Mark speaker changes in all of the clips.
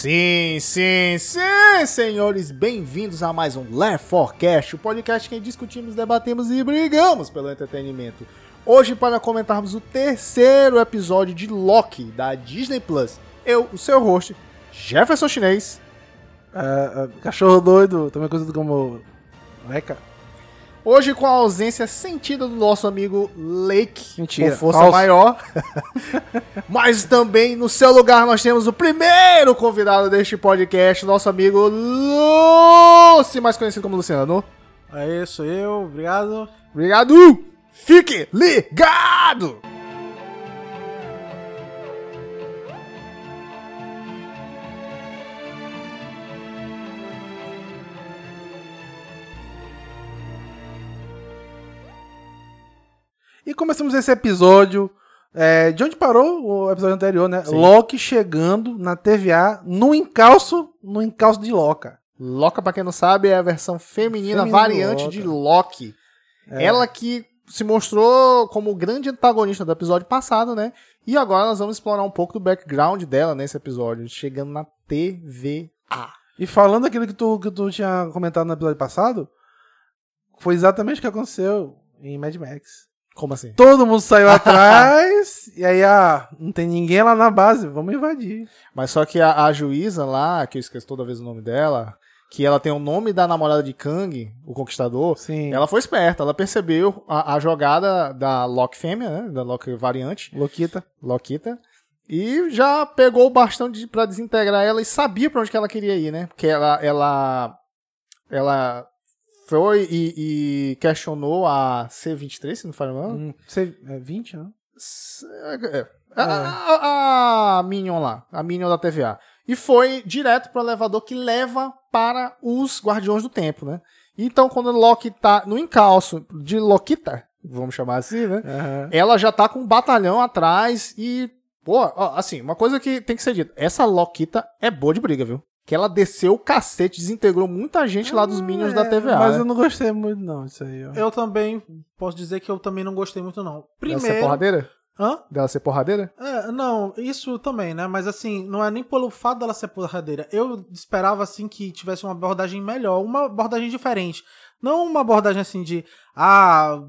Speaker 1: Sim, sim, sim, senhores, bem-vindos a mais um Left 4 Cast, o podcast que discutimos, debatemos e brigamos pelo entretenimento. Hoje, para comentarmos o terceiro episódio de Loki da Disney Plus, eu, o seu host, Jefferson Chinês.
Speaker 2: É, é, cachorro doido, também conhecido como Leca.
Speaker 1: Hoje com a ausência sentida do nosso amigo Lake,
Speaker 2: Mentira,
Speaker 1: com força
Speaker 2: falso.
Speaker 1: maior. Mas também no seu lugar nós temos o primeiro convidado deste podcast, nosso amigo Lucy, mais conhecido como Luciano.
Speaker 2: Aí, sou eu, obrigado.
Speaker 1: Obrigado! Fique ligado!
Speaker 2: E começamos esse episódio. é, de onde parou o episódio anterior, né?
Speaker 1: Sim.
Speaker 2: Loki chegando na TVA no encalço, no encalço de Loca.
Speaker 1: Loca, pra quem não sabe, é a versão feminina,
Speaker 2: Feminino
Speaker 1: variante
Speaker 2: Loca.
Speaker 1: de Loki.
Speaker 2: É.
Speaker 1: Ela que se mostrou como grande antagonista do episódio passado, né? E agora nós vamos explorar um pouco do background dela nesse episódio, chegando na TVA.
Speaker 2: E falando aquilo que tu, que tu tinha comentado no episódio passado, foi exatamente o que aconteceu em Mad Max.
Speaker 1: Como assim?
Speaker 2: Todo mundo saiu atrás, e aí, ah, não tem ninguém lá na base, vamos invadir.
Speaker 1: Mas só que a, a juíza lá, que eu esqueço toda vez o nome dela, que ela tem o nome da namorada de Kang, o Conquistador,
Speaker 2: Sim.
Speaker 1: ela foi esperta, ela percebeu a, a jogada da Loki fêmea, né? Da Loki variante,
Speaker 2: Loquita.
Speaker 1: Lokita, e já pegou o bastão de, pra desintegrar ela e sabia pra onde que ela queria ir, né? Porque ela, ela, ela foi e, e questionou a C23, se não falha mal.
Speaker 2: Hum, você, é 20, né?
Speaker 1: S- é, A, a, a Minion lá, a Minion da TVA. E foi direto pro elevador que leva para os Guardiões do Tempo, né? Então, quando o Loki tá no encalço de Lokita, vamos chamar assim, né?
Speaker 2: Aham.
Speaker 1: Ela já tá com um batalhão atrás e. Pô, ó, assim, uma coisa que tem que ser dita: essa Lokita é boa de briga, viu? Que ela desceu o cacete, desintegrou muita gente lá dos Minions da TVA.
Speaker 2: Mas
Speaker 1: né?
Speaker 2: eu não gostei muito, não, isso aí. Ó.
Speaker 3: Eu também posso dizer que eu também não gostei muito, não.
Speaker 1: Dela ser
Speaker 3: Primeiro.
Speaker 1: porradeira?
Speaker 3: Hã?
Speaker 1: Dela ser porradeira?
Speaker 3: É, não, isso também, né? Mas assim, não é nem pelo fato dela ser porradeira. Eu esperava, assim, que tivesse uma abordagem melhor, uma abordagem diferente. Não uma abordagem assim de. Ah,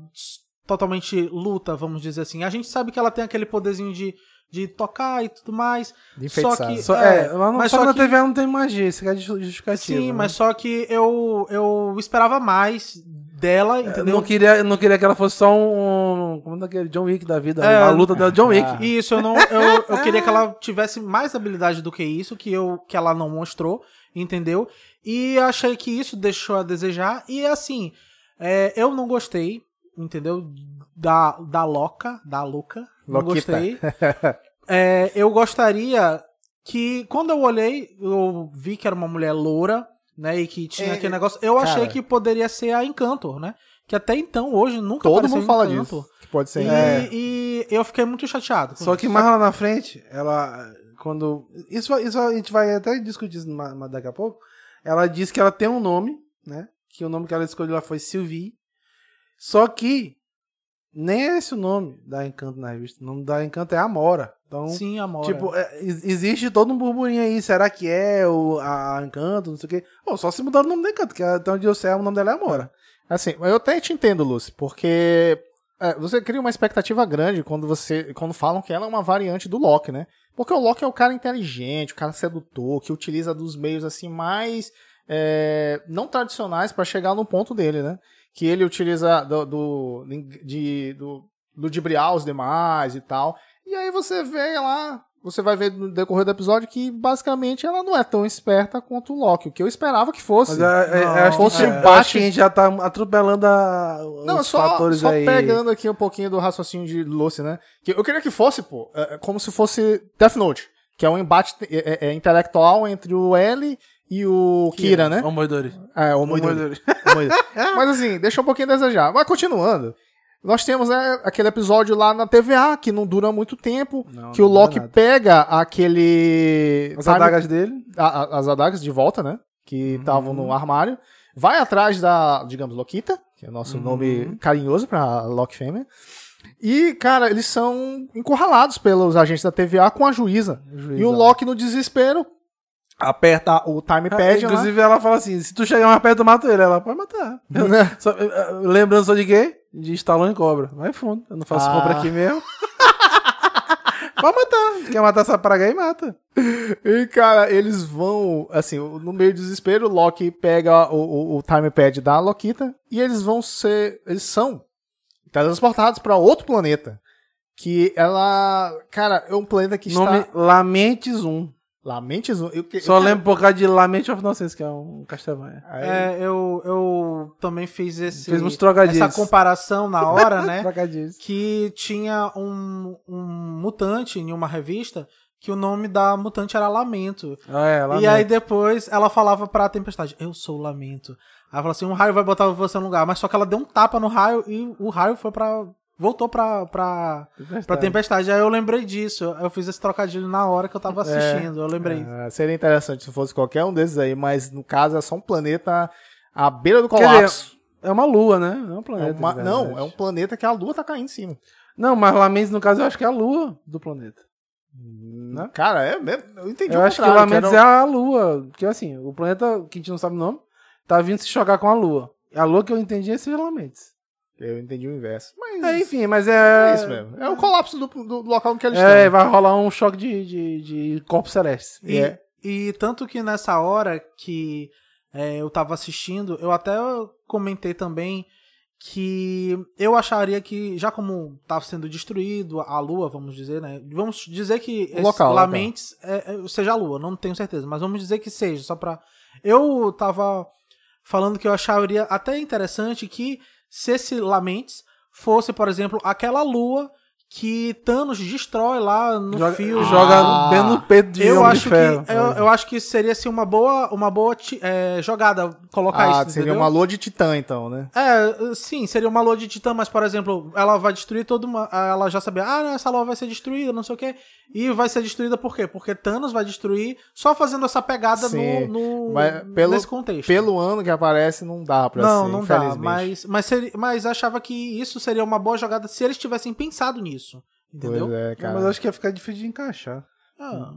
Speaker 3: totalmente luta, vamos dizer assim. A gente sabe que ela tem aquele poderzinho de, de tocar e tudo mais.
Speaker 1: De
Speaker 3: Só que.
Speaker 2: Só, é, lá no,
Speaker 3: mas
Speaker 2: só,
Speaker 3: só
Speaker 2: que na
Speaker 3: que-
Speaker 2: TV não tem magia, isso é ju- justificativo.
Speaker 3: Sim,
Speaker 2: né?
Speaker 3: mas só que eu, eu esperava mais dela,
Speaker 2: Eu
Speaker 3: entendeu?
Speaker 2: não queria, eu não queria que ela fosse só um. Como é daquele John Wick da vida?
Speaker 3: É,
Speaker 2: a luta dela, John Wick.
Speaker 1: Ah.
Speaker 3: Isso, eu não. Eu, eu queria que ela tivesse mais habilidade do que isso, que, eu, que ela não mostrou, entendeu? E achei que isso deixou a desejar. E assim, é, eu não gostei, entendeu? Da, da Loca, da Luca. Não
Speaker 1: Loquita.
Speaker 3: gostei. É, eu gostaria que, quando eu olhei, eu vi que era uma mulher loura, né? E que tinha
Speaker 1: É,
Speaker 3: aquele negócio. Eu
Speaker 1: cara.
Speaker 3: achei que poderia ser a Encanto, né? Que até então, hoje, nunca
Speaker 1: Todo mundo fala disso. Que pode ser.
Speaker 3: E,
Speaker 1: É.
Speaker 3: e eu fiquei muito chateado.
Speaker 2: Só que
Speaker 3: isso.
Speaker 2: mais lá na frente, ela. Quando. Isso, isso a gente vai até discutir isso daqui a pouco. Ela disse que ela tem um nome, né? Que o nome que ela escolheu lá foi Sylvie. Só que. Nem é esse o nome da Encanto na revista. O nome da Encanto é Amora. Então.
Speaker 3: Sim, amor.
Speaker 2: Tipo, é, ex- existe todo um burburinho aí. Será que é o, a Encanto? Não sei o quê. Pô, só se mudar o nome da Encanto, que até onde eu sei, o nome dela é Amora.
Speaker 1: Assim, eu até te entendo, Lúcio, porque é, você cria uma expectativa grande quando você quando falam que ela é uma variante do Loki, né? Porque o Loki é o cara inteligente, o cara sedutor, que utiliza dos meios assim mais é, não tradicionais pra chegar no ponto dele, né? Que ele utiliza do, do, de, do ludibriar os demais e tal. E aí você vê lá, você vai ver no decorrer do episódio que basicamente ela não é tão esperta quanto o Loki, o que eu esperava que fosse.
Speaker 2: Mas é, é,
Speaker 3: Não,
Speaker 2: acho,
Speaker 1: fosse
Speaker 2: que,
Speaker 1: um
Speaker 2: é, acho que a gente já tá atropelando a,
Speaker 1: Não,
Speaker 2: os
Speaker 1: só,
Speaker 2: fatores
Speaker 1: só
Speaker 2: aí.
Speaker 1: pegando aqui um pouquinho do raciocínio de Lucy, né? Que eu queria que fosse, pô, é, é como se fosse Death Note, que é um embate é, é, é intelectual entre o L e o Kira, né?
Speaker 2: Ô, Moidori.
Speaker 1: É, o Moidori. O. Mas assim, deixa um pouquinho a desejar. Mas continuando, nós temos né, aquele episódio lá na TVA, que não dura muito tempo,
Speaker 2: Não,
Speaker 1: que
Speaker 2: não
Speaker 1: o Loki pega aquele...
Speaker 2: As
Speaker 1: time-
Speaker 2: adagas dele.
Speaker 1: a- a- as adagas de volta, né? Que estavam no armário. Vai atrás da, digamos, Lokita, que é o nosso nome carinhoso pra Loki fêmea. E, cara, eles são encurralados pelos agentes da TVA com a juíza.
Speaker 2: Juiz,
Speaker 1: e o. Loki, no desespero, aperta o timepad,
Speaker 2: É,
Speaker 1: né?
Speaker 2: inclusive ela fala assim, se tu chegar mais perto, eu mato ele. Ela pode matar. Eu- só- eu- lembrando só de quê? De Stallone Cobra. Vai fundo. Eu não faço
Speaker 1: Ah.
Speaker 2: compra aqui mesmo. pode matar. Quer matar essa praga aí, mata.
Speaker 1: E, cara, eles vão, assim, no meio do desespero, o Loki pega o, o, o timepad da Lokita e eles vão ser, eles são transportados pra outro planeta. Que ela, cara, é um planeta que
Speaker 2: Nome
Speaker 1: está...
Speaker 2: Lamentes 1.
Speaker 1: Lamentes... Eu, eu,
Speaker 2: Só
Speaker 1: eu-
Speaker 2: lembro por causa de Lamente of Innocence, que é um Castlevania.
Speaker 1: Aí-
Speaker 3: É, eu, eu também fiz esse,
Speaker 2: Fez uns trocadilhos.
Speaker 3: essa comparação na hora, né?
Speaker 2: Trocadilhos.
Speaker 3: que tinha um, um mutante em uma revista que o nome da mutante era Lamento.
Speaker 2: Ah, é,
Speaker 3: E
Speaker 2: Lamento.
Speaker 3: aí depois ela falava pra Tempestade, eu sou o Lamento. Aí ela falou assim, um raio vai botar você no lugar. Mas só que ela deu um tapa no raio e o raio foi pra... Voltou pra, pra, pra Tempestade. Aí eu lembrei disso. Eu fiz esse trocadilho na hora que eu tava assistindo. Eu lembrei.
Speaker 1: Ah, seria interessante se fosse qualquer um desses aí, mas no caso é só um planeta à beira do
Speaker 2: Quer dizer,
Speaker 1: colapso.
Speaker 2: É uma lua, né? Não é um
Speaker 1: É
Speaker 2: planeta.
Speaker 1: uma-
Speaker 2: de
Speaker 1: não, é um planeta que a lua tá caindo em cima.
Speaker 2: Não, mas Lamentes, no caso, eu acho que é a lua do planeta.
Speaker 1: Né? Cara, é mesmo. Eu entendi
Speaker 2: Eu
Speaker 1: o
Speaker 2: acho que Lamentes
Speaker 1: era-
Speaker 2: é a lua. Porque assim, o planeta, que a gente não sabe o nome, tá vindo se chocar com a lua. A lua que eu entendi é esse Lamentes.
Speaker 1: Eu entendi o inverso. Mas
Speaker 2: É, enfim, mas é.
Speaker 1: é isso mesmo. É o colapso do, do local em que eles
Speaker 2: É,
Speaker 1: estão.
Speaker 2: vai rolar um choque de, de, de corpos celestes.
Speaker 3: E,
Speaker 1: É.
Speaker 3: e tanto que nessa hora que é, eu tava assistindo, eu até comentei também que eu acharia que, já como tava sendo destruído a lua, vamos dizer, né? Vamos dizer que
Speaker 1: O local,
Speaker 3: Lamentes é, é, seja a lua, não tenho certeza, mas vamos dizer que seja, só pra. Eu tava falando que eu acharia até interessante que se esse Lamentes fosse, por exemplo, aquela lua que Thanos destrói lá no
Speaker 2: Joga,
Speaker 3: filme.
Speaker 2: joga
Speaker 1: Ah.
Speaker 2: bem no peito de
Speaker 3: Eu
Speaker 2: Homem de
Speaker 3: acho, que,
Speaker 2: Ferro.
Speaker 3: eu, eu acho que seria assim, uma boa, uma boa ti- é, jogada colocar
Speaker 1: Ah,
Speaker 3: isso.
Speaker 1: seria
Speaker 3: entendeu?
Speaker 1: uma lua de titã, então, né?
Speaker 3: É, sim, seria uma lua de titã, mas, por exemplo, ela vai destruir toda uma. Ela já sabia, ah, não, essa lua vai ser destruída, não sei o quê. E vai ser destruída por quê? Porque Thanos vai destruir só fazendo essa pegada
Speaker 1: Sim,
Speaker 3: no, no-
Speaker 1: mas pelo-
Speaker 3: nesse contexto.
Speaker 1: Pelo ano que aparece, não dá pra
Speaker 3: não,
Speaker 1: ser,
Speaker 3: não dá. Mas, mas, seria, mas achava que isso seria uma boa jogada se eles tivessem pensado nisso. Entendeu?
Speaker 1: Pois é, cara.
Speaker 2: Mas acho que ia ficar difícil de encaixar.
Speaker 3: Ah,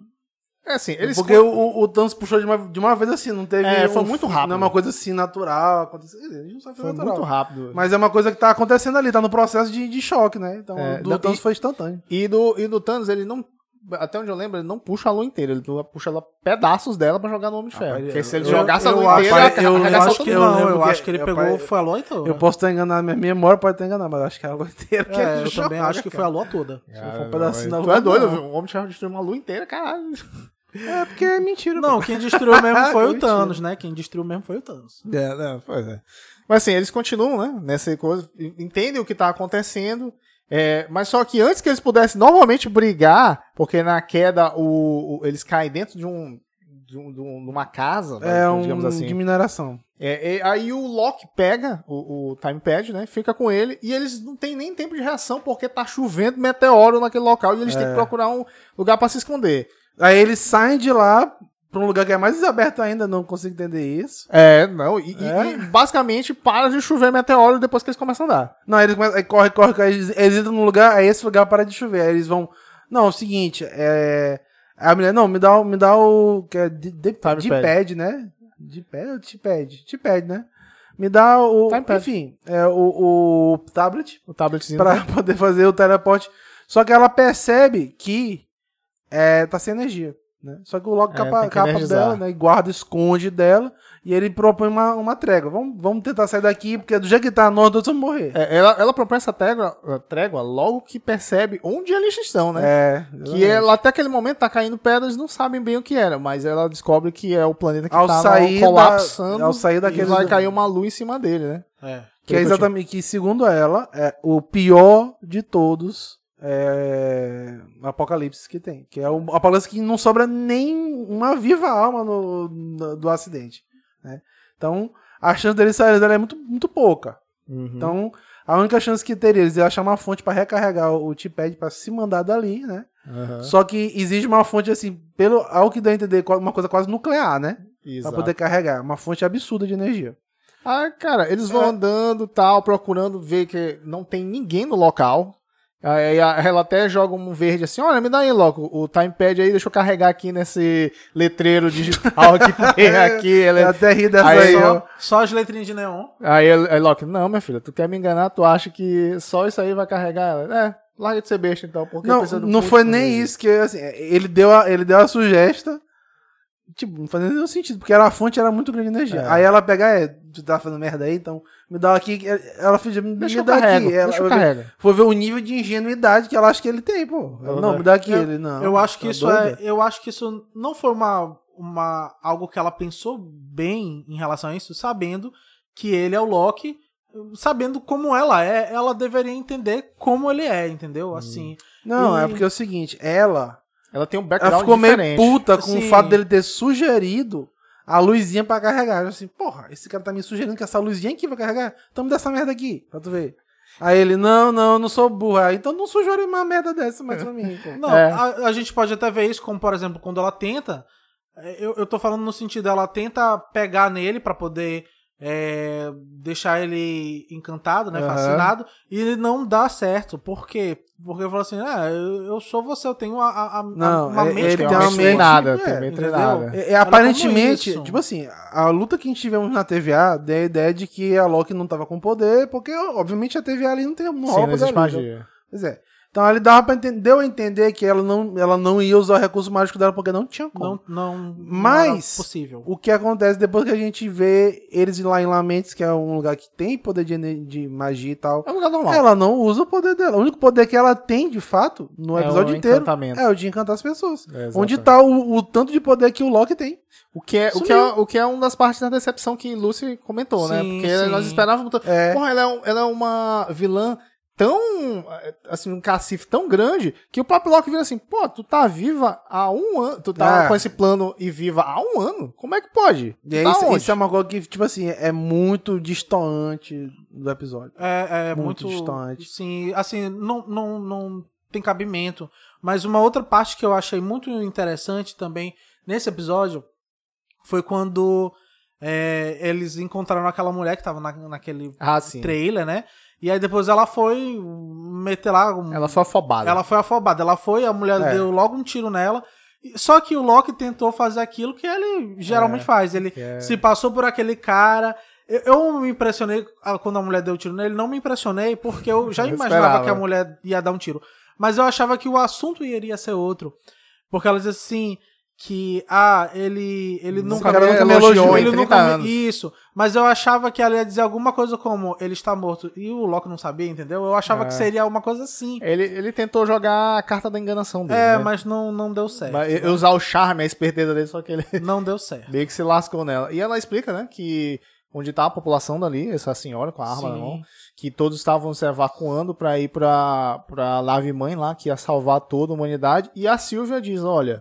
Speaker 1: É assim, eles...
Speaker 2: Porque o, o, o Thanos puxou de uma, de uma vez assim, não teve.
Speaker 1: É, foi
Speaker 2: um-
Speaker 1: muito rápido.
Speaker 2: Não é uma coisa assim natural. Aconteceu, a gente não sabe se
Speaker 1: Foi
Speaker 2: natural.
Speaker 1: muito rápido.
Speaker 2: Mas é uma coisa que tá acontecendo ali, tá no processo de, de choque, né? Então,
Speaker 1: É,
Speaker 2: do
Speaker 1: não,
Speaker 2: Thanos
Speaker 1: e-
Speaker 2: foi instantâneo.
Speaker 1: E do, e do Thanos, ele não. Até onde eu lembro, ele não puxa a lua inteira, ele puxa ela, pedaços dela pra jogar no Homem de Ferro.
Speaker 2: Rapaz,
Speaker 1: Porque se ele
Speaker 2: eu-
Speaker 1: jogasse a
Speaker 3: eu
Speaker 1: lua
Speaker 3: acho-
Speaker 1: inteira,
Speaker 2: eu- eu
Speaker 3: acho que
Speaker 2: eu
Speaker 3: não, eu acho que ele pegou, foi a lua toda.
Speaker 2: Eu posso estar enganado, minha memória pode estar enganada, mas eu acho que é a lua inteira que
Speaker 3: É,
Speaker 2: ele
Speaker 3: eu também
Speaker 2: joga,
Speaker 3: acho que foi a lua toda.
Speaker 1: Cara,
Speaker 2: for um pedacinho
Speaker 1: não,
Speaker 2: da
Speaker 1: tu
Speaker 2: lua,
Speaker 1: é doido, o Homem de Ferro destruiu uma lua inteira, caralho.
Speaker 2: É porque é mentira.
Speaker 3: Não,
Speaker 2: pô.
Speaker 3: quem destruiu mesmo foi o. Thanos, né? Quem destruiu mesmo foi o Thanos.
Speaker 1: É, não, pois é. Mas assim, eles continuam, né? Nessa coisa, entendem o que tá acontecendo. É, mas só que antes que eles pudessem novamente brigar, porque na queda o, o- eles caem dentro de um. De, um, de um- uma casa,
Speaker 2: É um
Speaker 1: digamos assim.
Speaker 2: de mineração.
Speaker 1: É, é, aí o Loki pega o, o timepad, né? Fica com ele e eles não tem nem tempo de reação porque tá chovendo meteoro naquele local e eles têm que procurar um lugar pra se esconder.
Speaker 2: Aí eles saem de lá pra um lugar que é mais desaberto ainda, não consigo entender isso.
Speaker 1: É, não, e, e-
Speaker 2: É?
Speaker 1: e basicamente para de chover meteoro depois que eles começam a andar.
Speaker 2: Não, eles começam, aí corre, corre, corre, eles, eles entram num lugar, aí esse lugar para de chover. Aí eles vão. Não, é o seguinte, é. A mulher, não, me dá, o- me dá o. Que é de, de, de pad, né? De pad ou de pad? De pad, né? Me dá o.
Speaker 1: Timepad.
Speaker 2: Enfim, é, o, o tablet
Speaker 1: O tabletzinho.
Speaker 2: pra poder fazer o teleporte. Só que ela percebe que é, tá sem energia. Né? Só que o Loki
Speaker 1: É,
Speaker 2: capa, capa dela, né? E guarda, esconde dela. E ele propõe uma, uma trégua. Vamos, vamos tentar sair daqui, porque do jeito que tá, nós dois vamos morrer.
Speaker 1: É, ela, ela propõe essa trégua, trégua logo que percebe onde eles estão, né?
Speaker 2: É.
Speaker 1: Que ela, até aquele momento tá caindo pedras, não sabem bem o que era, mas ela descobre que é o planeta que
Speaker 2: Ao
Speaker 1: tá
Speaker 2: sair
Speaker 1: no-
Speaker 2: da-
Speaker 1: colapsando
Speaker 2: ao sair
Speaker 1: e
Speaker 2: daquele-
Speaker 1: vai cair uma lua em cima dele, né?
Speaker 3: É.
Speaker 2: Que é exatamente que, segundo ela, é o pior de todos é, apocalipse que tem. Que é o apocalipse que não sobra nem uma viva alma no, no- do acidente. né? Então, a chance deles saírem dela é muito, muito pouca.
Speaker 1: Uhum.
Speaker 2: Então, a única chance que teria eles é achar uma fonte para recarregar o, T-Pad para se mandar dali, né?
Speaker 1: Aham.
Speaker 2: Só que exige uma fonte assim, pelo ao que dá a entender, uma coisa quase nuclear, né? Pra
Speaker 1: Exato.
Speaker 2: poder carregar, uma fonte absurda de energia.
Speaker 1: Ah, cara, eles vão
Speaker 2: É.
Speaker 1: andando tal, procurando ver que não tem ninguém no local. Aí ela até joga um verde assim, olha, me dá aí, Loco, o timepad aí, deixa eu carregar aqui nesse letreiro digital que tem aqui. Ela,
Speaker 2: Eu até ri dessa
Speaker 1: Aí,
Speaker 2: aí,
Speaker 3: Só, só as letrinhas de neon.
Speaker 1: Aí, aí Loki, não, minha filha, tu quer me enganar, tu acha que só isso aí vai carregar ela? É, larga de ser besta então, porque
Speaker 2: Não, não foi nem isso, que assim, ele deu a, ele deu a sugesta. Tipo, não fazia nenhum sentido, porque era, a fonte era muito grande de energia.
Speaker 1: É.
Speaker 2: Aí ela pega, é, tu tá fazendo merda aí, então me dá aqui. Ela fez, me, me dá
Speaker 1: carrego,
Speaker 2: aqui. Ela,
Speaker 1: eu
Speaker 2: foi ver- o nível de ingenuidade que ela acha que ele tem, pô. Ela, não, me dá aqui.
Speaker 3: Eu-
Speaker 2: ele, não.
Speaker 3: eu acho que
Speaker 2: tá
Speaker 3: isso
Speaker 2: doida?
Speaker 3: é, eu acho que isso não foi uma, uma algo que ela pensou bem em relação a isso, sabendo que ele é o Loki, sabendo como ela é, ela deveria entender como ele é, entendeu? Assim,
Speaker 2: Não,
Speaker 3: E-
Speaker 2: é porque é o seguinte, ela,
Speaker 1: Ela tem um
Speaker 2: ela
Speaker 1: background
Speaker 2: ficou meio
Speaker 1: diferente.
Speaker 2: puta com
Speaker 3: Assim-
Speaker 2: o fato dele ter sugerido a luzinha pra carregar. Eu assim, porra, esse cara tá me sugerindo que essa luzinha aqui vai carregar? Então me dá essa merda aqui, pra tu ver. Aí ele, não, não, eu não sou burro. Aí, então não sugere uma merda dessa mais pra mim, pô.
Speaker 3: Não,
Speaker 1: É.
Speaker 3: a, a gente pode até ver isso como, por exemplo, quando ela tenta. é, Eu, eu tô falando no sentido, ela tenta pegar nele pra poder é, deixar ele encantado, né?
Speaker 1: Aham.
Speaker 3: Fascinado. E não dá certo. Por quê? Porque eu falo assim, ah, eu, eu sou você, eu tenho a, a, a-
Speaker 2: Não,
Speaker 3: uma
Speaker 2: é-
Speaker 3: mente
Speaker 2: ele
Speaker 1: Tem
Speaker 2: tem
Speaker 1: uma mente treinada,
Speaker 2: é,
Speaker 1: bem treinada.
Speaker 2: É, é,
Speaker 3: Ela
Speaker 2: aparentemente, tipo assim, a luta que a gente tivemos na TVA deu a ideia de que a Loki não tava com poder, porque obviamente a TVA ali não tem não
Speaker 1: Sim, não existe
Speaker 2: então-
Speaker 1: magia.
Speaker 2: Pois é. Então ele dava pra entender, deu a entender que ela não, ela não ia usar o recurso mágico dela porque não tinha como.
Speaker 3: Não, não,
Speaker 2: Mas-
Speaker 3: não possível.
Speaker 2: O que acontece depois que a gente vê eles lá em Lamentes, que é um lugar que tem poder de, de magia e tal,
Speaker 1: É um lugar normal.
Speaker 2: ela não usa o poder dela. O único poder que ela tem, de fato, no
Speaker 1: É
Speaker 2: episódio inteiro, é o de encantar as pessoas.
Speaker 1: É,
Speaker 2: Onde tá o, o tanto de poder que o Loki tem.
Speaker 1: O que, é, o, que é, o que é uma das partes da decepção que Lucy comentou, né?
Speaker 3: Sim,
Speaker 1: Porque
Speaker 3: sim.
Speaker 1: nós esperávamos.
Speaker 2: É.
Speaker 1: Porra, ela é, ela é uma vilã tão. Assim, um cacife tão grande que o próprio Loki vira assim: pô, tu tá viva há um ano. Tu tá
Speaker 2: É.
Speaker 1: com esse plano e viva há um ano? Como é que pode?
Speaker 2: E aí,
Speaker 1: Tá
Speaker 2: isso, é uma coisa que, tipo assim, é muito distoante do episódio.
Speaker 3: É, é
Speaker 2: Muito
Speaker 3: muito,
Speaker 2: distante.
Speaker 3: Sim, assim, não, não, não tem cabimento. Mas uma outra parte que eu achei muito interessante também nesse episódio foi quando é, eles encontraram aquela mulher que tava na, naquele
Speaker 1: Ah,
Speaker 3: trailer, né? E aí depois ela foi meter lá. um-
Speaker 1: Ela foi afobada.
Speaker 3: ela foi afobada. Ela foi, a mulher
Speaker 2: É.
Speaker 3: deu logo um tiro nela. Só que o Loki tentou fazer aquilo que ele geralmente
Speaker 1: É,
Speaker 3: faz. Ele
Speaker 1: é-
Speaker 3: se passou por aquele cara. Eu, eu me impressionei ah, quando a mulher deu tiro nele. Não me impressionei porque eu já
Speaker 1: Eu
Speaker 3: imaginava
Speaker 1: esperava.
Speaker 3: que a mulher ia dar um tiro. Mas eu achava que o assunto iria ser outro. Porque ela disse assim que ah, ele ele
Speaker 2: Esse
Speaker 3: nunca
Speaker 2: cara
Speaker 3: me
Speaker 2: nunca me
Speaker 3: elogiou, ele
Speaker 1: 30
Speaker 3: nunca me-
Speaker 1: anos.
Speaker 3: isso. Mas eu achava que ela ia dizer alguma coisa como ele está morto e o Loki não sabia, entendeu? Eu achava
Speaker 1: É.
Speaker 3: que seria uma coisa assim.
Speaker 1: Ele, ele tentou jogar a carta da enganação dele.
Speaker 3: É,
Speaker 1: né?
Speaker 3: mas não, não deu certo.
Speaker 1: Mas e- usar o charme, a esperteza dele, só que ele
Speaker 3: Não deu certo.
Speaker 1: meio que se lascou nela. E ela explica, né, que onde tá a população dali, essa senhora com a arma na mão, que todos estavam se evacuando pra ir pra, pra nave mãe lá, que ia salvar toda a humanidade. E a Silvia diz: olha,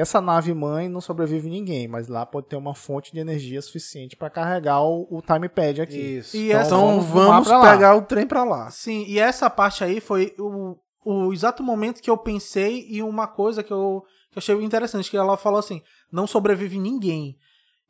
Speaker 1: essa nave mãe não sobrevive ninguém, mas lá pode ter uma fonte de energia suficiente pra carregar o, o time pad aqui.
Speaker 2: Isso.
Speaker 3: E
Speaker 2: então
Speaker 3: essa-
Speaker 2: vamos,
Speaker 1: vamos pra lá.
Speaker 2: pegar o trem pra lá.
Speaker 3: Sim, e essa parte aí foi o, o exato momento que eu pensei e uma coisa que eu, que eu achei interessante, que ela falou assim, não sobrevive ninguém.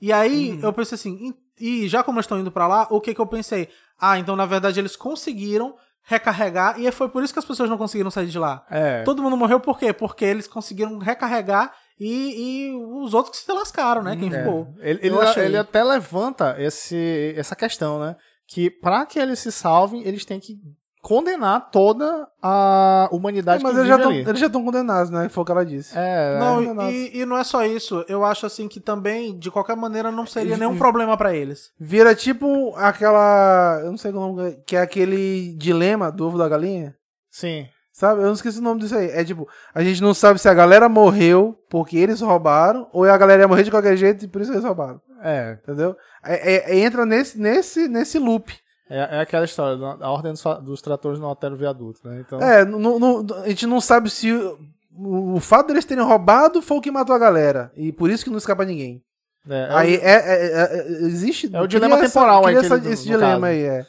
Speaker 3: E aí
Speaker 2: Uhum.
Speaker 3: eu pensei assim, e e já como eles estão indo pra lá, o que que eu pensei? Ah, então na verdade eles conseguiram recarregar e foi por isso que as pessoas não conseguiram sair de lá.
Speaker 1: É.
Speaker 3: Todo mundo morreu por quê? Porque eles conseguiram recarregar e, e os outros que se lascaram, né? Quem
Speaker 1: É.
Speaker 3: ficou.
Speaker 1: Ele, ele,
Speaker 3: achei.
Speaker 1: ele até levanta esse, essa questão, né? Que pra que eles se salvem, eles têm que condenar toda a humanidade
Speaker 2: mas
Speaker 1: que
Speaker 2: eles
Speaker 1: vive
Speaker 2: já, tão,
Speaker 1: ali.
Speaker 2: eles já estão condenados, né? Foi o que ela disse.
Speaker 1: É,
Speaker 3: Não,
Speaker 2: condenados.
Speaker 3: e, e não é só isso. Eu acho assim que também, de qualquer maneira, não seria nenhum problema pra eles.
Speaker 2: Vira tipo aquela. Eu não sei o nome, que é aquele dilema do ovo da galinha.
Speaker 1: sim.
Speaker 2: Sabe? Eu não esqueci o nome disso aí. É tipo, a gente não sabe se a galera morreu porque eles roubaram ou a galera ia morrer de qualquer jeito e por isso eles roubaram.
Speaker 1: É,
Speaker 2: Entendeu? É- é- é- entra nesse, nesse, nesse loop.
Speaker 1: é, é aquela história, a ordem dos, dos tratores não altera o viaduto, né? Então,
Speaker 2: É, a gente não sabe se o, o fato deles terem roubado foi o que matou a galera. E por isso que não escapa ninguém.
Speaker 1: é, é
Speaker 2: aí é, é- é- é- existe.
Speaker 1: É o dilema
Speaker 2: cria
Speaker 1: temporal aí
Speaker 2: essa- esse dilema
Speaker 1: caso.
Speaker 2: aí, é.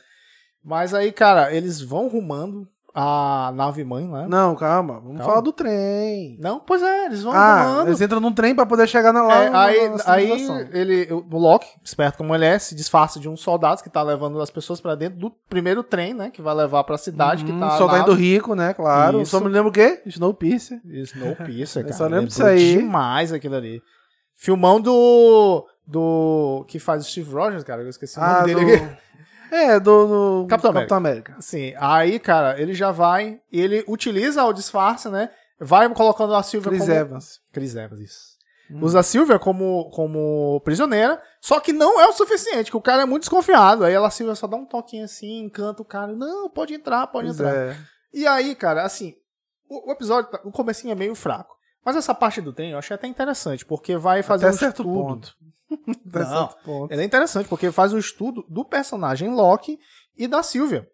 Speaker 1: Mas aí, cara, eles vão rumando a nave mãe lá.
Speaker 2: Não, calma. Vamos
Speaker 1: Calma.
Speaker 2: falar do trem.
Speaker 1: Não, pois é, eles vão
Speaker 2: Ah,
Speaker 1: voando.
Speaker 2: eles entram num trem pra poder chegar na, lá
Speaker 1: É, aí, aí ele, o Loki, esperto como ele é, se disfarça de um soldado que tá levando as pessoas pra dentro do primeiro trem, né? Que vai levar pra cidade que
Speaker 2: Hum,
Speaker 1: tá.
Speaker 2: Soldado Rico, né? Claro.
Speaker 1: Isso.
Speaker 2: Só me lembro o quê? Snowpiercer.
Speaker 1: Snowpiercer,
Speaker 2: Eu
Speaker 1: cara.
Speaker 2: só lembro disso aí.
Speaker 1: demais aquilo ali. Filmão do. Do. Que faz o Steve Rogers, cara. Eu esqueci o
Speaker 2: Ah,
Speaker 1: nome dele
Speaker 2: do... É, do, do
Speaker 1: Capitão
Speaker 2: América.
Speaker 1: Sim, aí, cara, ele já vai. Ele utiliza o disfarce, né? Vai colocando a Sylvia
Speaker 2: Chris
Speaker 1: como.
Speaker 2: Evans.
Speaker 1: Chris Evans, isso.
Speaker 2: Hum.
Speaker 1: Usa a Sylvia como, como prisioneira, só que não é o suficiente, que o cara é muito desconfiado. Aí ela, a Sylvia, só dá um toquinho assim, encanta o cara. Não, pode entrar, pode
Speaker 2: Pois
Speaker 1: entrar.
Speaker 2: é.
Speaker 1: E aí, cara, assim, o, o episódio, tá- o comecinho é meio fraco. Mas essa parte do trem eu achei até interessante, porque vai fazer
Speaker 2: Até
Speaker 1: um
Speaker 2: certo
Speaker 1: estudo.
Speaker 2: ponto.
Speaker 1: Não,
Speaker 2: ponto.
Speaker 1: Ele é interessante porque faz o estudo do personagem Loki e da Sylvia.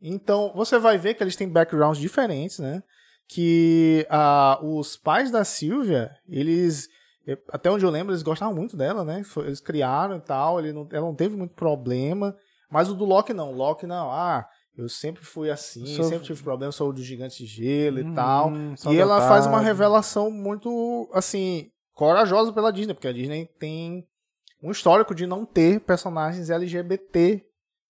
Speaker 1: Então, você vai ver que eles têm backgrounds diferentes, né? Que ah, os pais da Sylvia, eles. eh, Até onde eu lembro, eles gostavam muito dela, né? Eles criaram e tal, ele não, ela não teve muito problema. Mas o do Loki não. O Loki não. Ah, eu sempre fui assim,
Speaker 2: Sou-
Speaker 1: sempre tive problema, sou do gigante de gelo e
Speaker 2: Hum,
Speaker 1: tal.
Speaker 2: sou
Speaker 1: E ela
Speaker 2: adotado.
Speaker 1: faz uma revelação muito, assim, corajosa pela Disney, porque a Disney tem um histórico de não ter personagens LGBT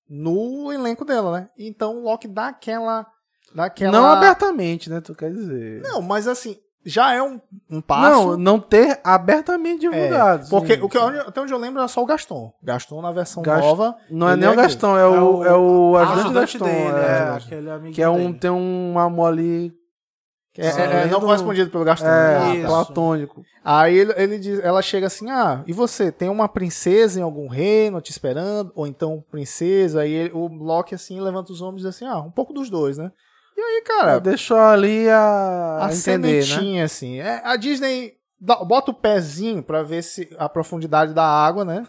Speaker 1: no elenco dela, né? Então o Loki dá aquela. Dá aquela...
Speaker 2: Não abertamente, né? Tu quer dizer.
Speaker 1: Não, mas assim, já é um, um passo.
Speaker 2: Não, não ter abertamente
Speaker 1: É,
Speaker 2: divulgado.
Speaker 1: porque
Speaker 2: sim,
Speaker 1: o que,
Speaker 2: sim.
Speaker 1: até onde eu lembro é só o Gaston. Gaston na versão
Speaker 2: Gast-
Speaker 1: nova.
Speaker 2: Não é nem o
Speaker 1: gay.
Speaker 2: Gastão, é o, é o ajudante,
Speaker 3: ajudante
Speaker 2: Gastão.
Speaker 3: dele,
Speaker 2: é.
Speaker 3: é, aquele amigo
Speaker 2: Que é um,
Speaker 3: dele.
Speaker 2: tem um amor ali
Speaker 1: É, é- é não correspondido pelo Gaston.
Speaker 2: é,
Speaker 1: né?
Speaker 2: Platônico.
Speaker 1: Aí ele, ele diz, ela chega assim, ah, e você, tem uma princesa em algum reino te esperando? Ou então princesa? Aí ele- o Loki assim levanta os ombros e diz assim, ah, um pouco dos dois, né? E aí, cara,
Speaker 2: Deixou ali a,
Speaker 1: a
Speaker 2: né?
Speaker 1: sementinha, assim. É, a Disney dá- bota o pezinho pra ver se a profundidade da água, né?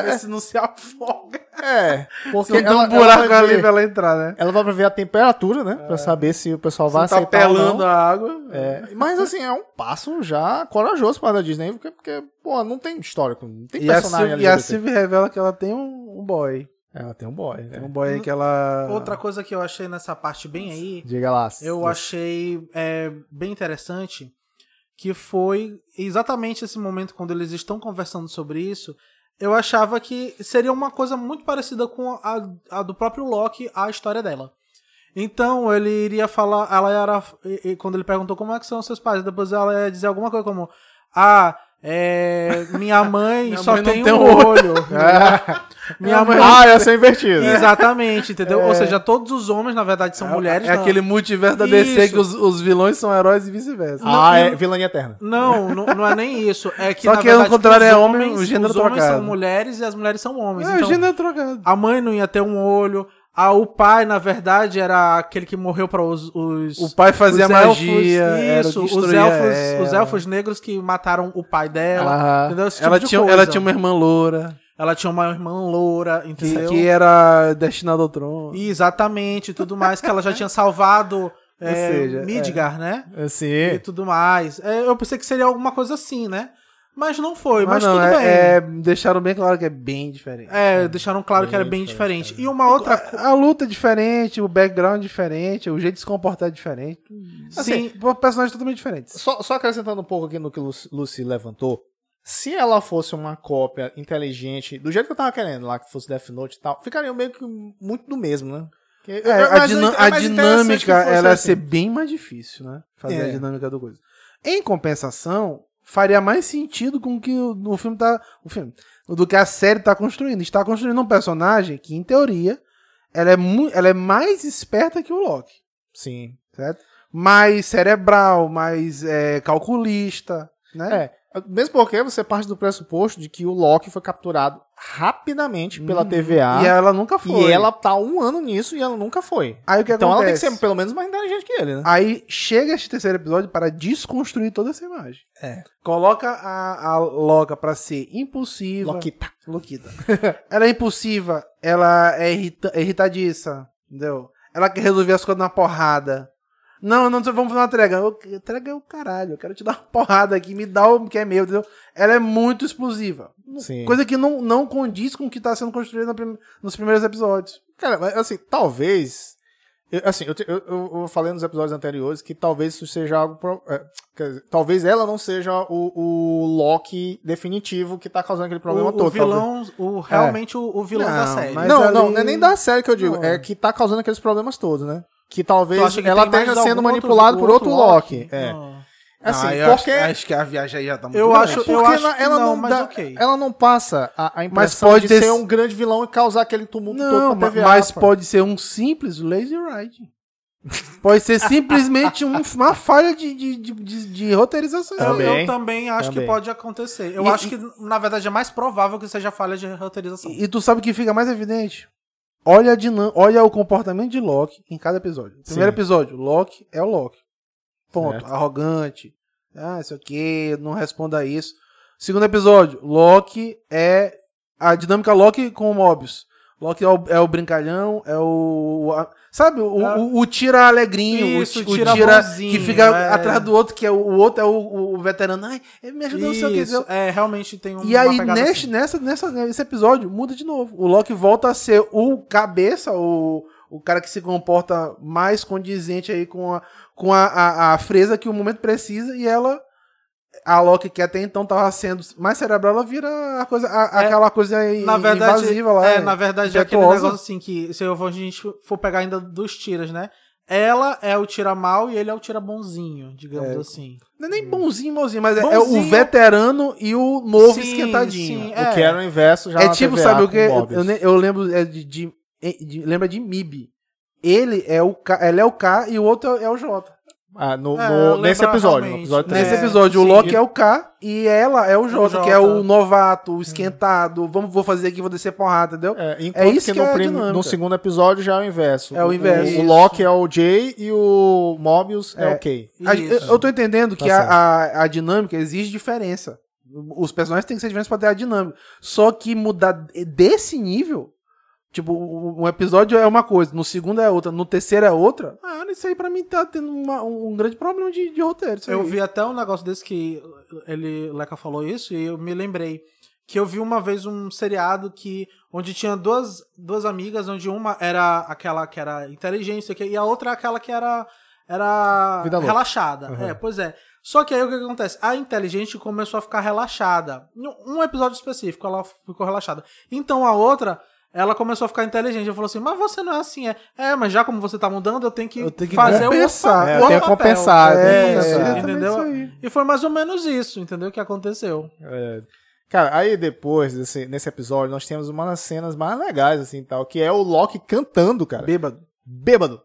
Speaker 2: Pra ver se não se afoga.
Speaker 1: é, porque
Speaker 2: Se tem
Speaker 1: ela,
Speaker 2: um buraco
Speaker 1: ela
Speaker 2: ali
Speaker 1: ver-
Speaker 2: pra ela entrar, né?
Speaker 1: ela vai pra ver a temperatura, né? Pra saber se o pessoal vai
Speaker 2: Se tá
Speaker 1: aceitar ou não.
Speaker 2: pelando a água.
Speaker 1: É, mas assim, é um passo já corajoso para a Disney, porque, porque pô, não tem histórico, não tem
Speaker 2: E a,
Speaker 1: personagem
Speaker 2: Sylvie, e a. Sylvie revela que ela tem um, um boy.
Speaker 1: Ela tem um boy,
Speaker 2: Tem
Speaker 1: né?
Speaker 2: um boy aí que ela.
Speaker 3: Outra coisa que eu achei nessa parte bem aí,
Speaker 1: Diga lá.
Speaker 3: eu achei é, bem interessante, que foi exatamente esse momento quando eles estão conversando sobre isso. Eu achava que seria uma coisa muito parecida com a, a do próprio Loki, a história dela. Então ele iria falar, ela era. e- e quando ele perguntou como é que são seus pais, depois ela ia dizer alguma coisa como: Ah, é, minha mãe
Speaker 2: Minha
Speaker 3: só
Speaker 2: mãe
Speaker 3: tem,
Speaker 2: tem
Speaker 3: um
Speaker 2: um
Speaker 3: olho. Minha mãe.
Speaker 1: Ah, ia ser invertido.
Speaker 3: Exatamente, entendeu? Ou seja, todos os homens, na verdade, são mulheres.
Speaker 2: É
Speaker 3: não-
Speaker 2: aquele multiverso da DC
Speaker 3: Isso.
Speaker 2: que os, os vilões são heróis e vice-versa.
Speaker 1: Ah,
Speaker 3: Não,
Speaker 1: é vilania eterna.
Speaker 3: Não, não, não é nem isso. É que,
Speaker 2: Só
Speaker 3: na
Speaker 2: que, ao
Speaker 3: verdade,
Speaker 2: contrário,
Speaker 3: os
Speaker 2: é homem,
Speaker 3: homens,
Speaker 2: o gênero
Speaker 3: os homens
Speaker 2: trocado.
Speaker 3: são mulheres e as mulheres são homens.
Speaker 2: É,
Speaker 3: então,
Speaker 2: o gênero trocado.
Speaker 3: a mãe não ia ter um olho. Ah, o pai, na verdade, era aquele que morreu para os, os.
Speaker 2: O pai fazia magia,
Speaker 3: elfos, isso,
Speaker 2: que
Speaker 3: os elfos,
Speaker 2: ela.
Speaker 3: os elfos negros que mataram o pai dela.
Speaker 1: Aham.
Speaker 3: Entendeu? Tipo
Speaker 2: Ela
Speaker 3: de
Speaker 2: tinha,
Speaker 3: coisa.
Speaker 2: ela tinha uma irmã loura,
Speaker 3: Ela tinha uma irmã loura,
Speaker 2: que,
Speaker 3: entendeu?
Speaker 2: que era destinada ao trono.
Speaker 3: Exatamente, tudo mais, que ela já tinha salvado é,
Speaker 2: seja,
Speaker 3: Midgar, né? E
Speaker 1: Assim,
Speaker 3: tudo mais. É, eu pensei que seria alguma coisa assim, né? Mas não foi, mas,
Speaker 2: Mas não,
Speaker 3: tudo
Speaker 2: é,
Speaker 3: bem.
Speaker 2: é, deixaram bem claro que é bem diferente.
Speaker 3: É, deixaram claro que era
Speaker 1: Bem
Speaker 3: bem
Speaker 1: diferente,
Speaker 3: diferente. E uma outra coisa.
Speaker 2: A luta é diferente, o background é diferente, o jeito de se comportar é diferente.
Speaker 3: Sim.
Speaker 2: Sim, personagens totalmente diferentes.
Speaker 1: só, só acrescentando um pouco aqui no que Lucy, Lucy levantou. Se ela fosse uma cópia inteligente, do jeito que eu tava querendo lá, que fosse Death Note e tal, ficaria meio que muito do mesmo, né? Que-
Speaker 2: É, a, dina-
Speaker 1: é
Speaker 2: a
Speaker 1: interessante
Speaker 2: dinâmica ela ia
Speaker 1: assim.
Speaker 2: ser bem mais difícil, né? Fazer
Speaker 1: É.
Speaker 2: a dinâmica do coisa. Em compensação, faria mais sentido com o que o, o filme tá. O filme. Do que a série tá construindo. Está construindo um personagem que, em teoria, ela é, ela é mais esperta que o Loki.
Speaker 1: Sim.
Speaker 2: Certo? Mais cerebral, mais é, calculista. Né?
Speaker 1: É, mesmo porque você parte do pressuposto de que o Loki foi capturado rapidamente pela TVA.
Speaker 2: E ela nunca foi.
Speaker 1: E ela tá um ano nisso e ela nunca foi.
Speaker 2: Aí o que
Speaker 1: então ela tem que
Speaker 2: acontece?
Speaker 1: ser pelo menos mais inteligente que ele, né?
Speaker 2: Aí chega este terceiro episódio para desconstruir toda essa imagem.
Speaker 1: É.
Speaker 2: Coloca a, a Loca pra ser impulsiva.
Speaker 1: Loquita.
Speaker 2: Loquita. ela é impulsiva, ela é irrita, é irritadiça, entendeu? Ela quer resolver as coisas na porrada. Não, não, vamos fazer uma trega. Eu- Trega é o caralho, eu quero te dar uma porrada aqui, me dá o que é meu, entendeu? Ela é muito explosiva.
Speaker 1: Sim.
Speaker 2: Coisa que não, não condiz com o que tá sendo construído prim- nos primeiros episódios.
Speaker 1: Cara, mas assim, talvez Eu- assim, eu, eu- eu- falei nos episódios anteriores que talvez isso seja algo. pro- é, quer dizer, talvez ela não seja o, o Loki definitivo que tá causando aquele problema
Speaker 3: o,
Speaker 1: todo.
Speaker 3: o vilão, o, realmente o, o vilão da
Speaker 2: Não,
Speaker 3: série.
Speaker 2: mas-
Speaker 1: Não,
Speaker 2: ali-
Speaker 1: não, não é nem da série que eu digo,
Speaker 2: Não.
Speaker 1: é que tá causando aqueles problemas todos, né? Que talvez
Speaker 3: que
Speaker 1: ela esteja sendo manipulada por outro Loki.
Speaker 3: Ah.
Speaker 1: É. Assim,
Speaker 2: Ah, eu
Speaker 1: porque.
Speaker 2: acho, acho que a viagem aí já tá muito
Speaker 3: Eu
Speaker 2: grande.
Speaker 3: acho-
Speaker 1: porque
Speaker 3: eu acho
Speaker 1: ela
Speaker 3: não,
Speaker 1: não,
Speaker 3: mas
Speaker 1: dá-
Speaker 3: ok.
Speaker 1: ela não passa a, a impressão
Speaker 2: pode
Speaker 1: de
Speaker 2: ter-
Speaker 1: ser um grande vilão e causar aquele tumulto todo
Speaker 2: Não,
Speaker 1: pra
Speaker 2: ma-
Speaker 1: TVA.
Speaker 2: mas
Speaker 1: pô.
Speaker 2: pode ser um simples lazy ride. Pode ser simplesmente um- uma falha de, de, de, de- de roteirização.
Speaker 3: Eu,
Speaker 1: Também.
Speaker 3: eu também acho
Speaker 1: Também.
Speaker 3: que pode acontecer. Eu
Speaker 2: E-
Speaker 3: acho que, na verdade, é mais provável que seja falha de roteirização.
Speaker 2: E, e tu sabe o que fica mais evidente? Olha, a dinam- olha o comportamento de Loki em cada episódio. Primeiro
Speaker 1: Sim.
Speaker 2: episódio, Loki é o Loki. Ponto.
Speaker 1: Certo.
Speaker 2: Arrogante. Ah, isso aqui, não responda a isso. Segundo episódio, Loki é a dinâmica Loki com o Mobius. Loki é o, é o brincalhão, é o. a- sabe, o,
Speaker 3: É.
Speaker 2: o, o tira alegrinho,
Speaker 3: Isso,
Speaker 2: o, ti- o
Speaker 3: tira
Speaker 2: tira,
Speaker 3: bonzinho,
Speaker 2: que fica
Speaker 3: é.
Speaker 2: atrás do outro, que é o, outro é o, veterano. Ai, ele me ajudou, não sei o que.
Speaker 3: Isso, é, realmente tem um,
Speaker 2: E aí, neste,
Speaker 3: assim.
Speaker 2: nessa, nessa, nesse episódio, muda de novo. O Loki volta a ser o cabeça, o, o cara que se comporta mais condizente aí com a, com a, a, a fresa que o momento precisa, e ela. A Loki, que até então tava sendo mais cerebral, ela vira a coisa, a-
Speaker 3: É,
Speaker 2: aquela coisa aí
Speaker 3: Na verdade,
Speaker 2: invasiva lá.
Speaker 3: é,
Speaker 2: né?
Speaker 3: na verdade, é aquele negócio assim que, se eu for- a gente for pegar ainda dos tiras, né? Ela é o tira mal e ele é o tira bonzinho, digamos
Speaker 2: É.
Speaker 3: assim.
Speaker 2: Não é nem bonzinho, bonzinho, mas é- é,
Speaker 3: Bonzinho.
Speaker 2: o veterano e o novo
Speaker 3: Sim,
Speaker 2: esquentadinho.
Speaker 3: sim,
Speaker 1: O que era o inverso já
Speaker 2: É
Speaker 1: na
Speaker 2: tipo,
Speaker 1: TVA
Speaker 2: sabe o que? Eu, eu lembro é de, de- de- lembra de MIB. Ele é o K, ele é o K e o outro é o J.
Speaker 1: Ah, no,
Speaker 3: É,
Speaker 1: no- nesse episódio, no episódio 3.
Speaker 2: Nesse
Speaker 3: É,
Speaker 2: episódio, o. Loki é o K e ela é o J,
Speaker 3: J.
Speaker 2: que é o novato, o esquentado. Vamos, vou fazer aqui, vou descer porrada, entendeu?
Speaker 1: É, enquanto
Speaker 2: isso
Speaker 1: que,
Speaker 2: que
Speaker 1: no,
Speaker 2: é
Speaker 1: prim- no segundo episódio já é o inverso.
Speaker 2: É o inverso.
Speaker 1: O, o Loki é o Jay e o Mobius é,
Speaker 2: É.
Speaker 1: o Kay.
Speaker 2: A- eu tô entendendo que
Speaker 1: Tá
Speaker 2: a, a, a dinâmica exige diferença. Os personagens têm que ser diferentes pra ter a dinâmica. Só que mudar desse nível. Tipo, um episódio é uma coisa, no segundo é outra, no terceiro é outra. Ah, isso aí pra mim tá tendo uma- um grande problema de, de roteiro.
Speaker 3: Eu vi até um negócio desse que ele, Leca falou isso e eu me lembrei que eu vi uma vez um seriado que onde tinha duas, duas amigas, onde uma era aquela que era inteligência e a outra aquela que era era relaxada.
Speaker 1: Uhum.
Speaker 3: É, pois é. Só que aí o que acontece? A inteligente começou a ficar relaxada. Um episódio específico ela ficou relaxada. Então a outra ela começou a ficar inteligente. Eu falou assim: Mas você não é assim, é? É, mas já como você tá mudando, eu tenho que,
Speaker 2: Eu tenho que
Speaker 3: fazer
Speaker 2: compensar.
Speaker 3: o
Speaker 1: É, tem que
Speaker 3: papel.
Speaker 1: compensar,
Speaker 3: É, entendeu? E foi mais ou menos isso, entendeu? Que aconteceu.
Speaker 1: É. Cara, aí depois, desse, nesse episódio, nós temos uma das cenas mais legais, assim, tal, que é o Loki cantando, cara.
Speaker 2: Bêbado.
Speaker 1: Bêbado.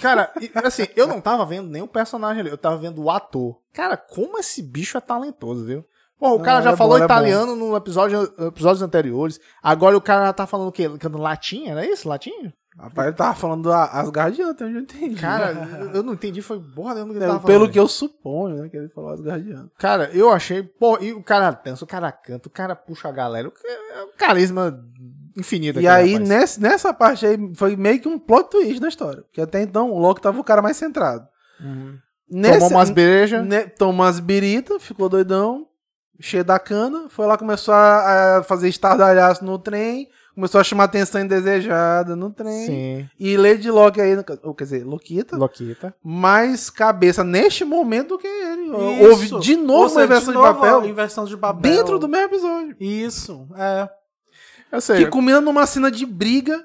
Speaker 1: Cara, assim, eu não tava vendo nem o personagem ali, eu tava vendo o ator. Cara, como esse bicho é talentoso, viu? Pô, o
Speaker 2: Não,
Speaker 1: cara já
Speaker 2: ele é
Speaker 1: falou
Speaker 2: bom, é
Speaker 1: italiano no episódio, episódios anteriores. Agora o cara já tá falando o quê? Cantando latim, era isso? Latim?
Speaker 2: Rapaz, ele tava falando até onde eu entendi.
Speaker 1: Cara, eu- não entendi, foi porra nenhuma que ele
Speaker 2: É,
Speaker 1: tava
Speaker 2: pelo
Speaker 1: falando.
Speaker 2: que eu suponho, né? Que ele falou Asgardiano.
Speaker 1: Cara, eu achei. Pô, e o cara dança, o cara canta, o cara puxa a galera. O é um carisma infinito
Speaker 2: E aí,
Speaker 1: rapaz.
Speaker 2: nessa, nessa parte aí, foi meio que um plot twist na história. Porque até então, o Loki tava o cara mais centrado.
Speaker 1: Uhum.
Speaker 2: Nesse,
Speaker 1: Tomou umas brejas.
Speaker 2: ne- tomou umas birita, ficou doidão, cheio da cana, foi lá, começou a, fazer estardalhaço no trem, começou a chamar atenção indesejada no trem.
Speaker 1: Sim.
Speaker 2: E Lady Loki aí, ou quer dizer, Loquita,
Speaker 1: Loquita.
Speaker 2: mais cabeça neste momento do que ele.
Speaker 3: Isso.
Speaker 2: Houve de novo
Speaker 3: Ou
Speaker 2: uma
Speaker 3: seja,
Speaker 2: inversão de,
Speaker 3: novo,
Speaker 2: papel
Speaker 3: a inversão de papel.
Speaker 2: dentro do mesmo episódio.
Speaker 3: Isso, é.
Speaker 1: Eu sei.
Speaker 2: Que culmina numa cena de briga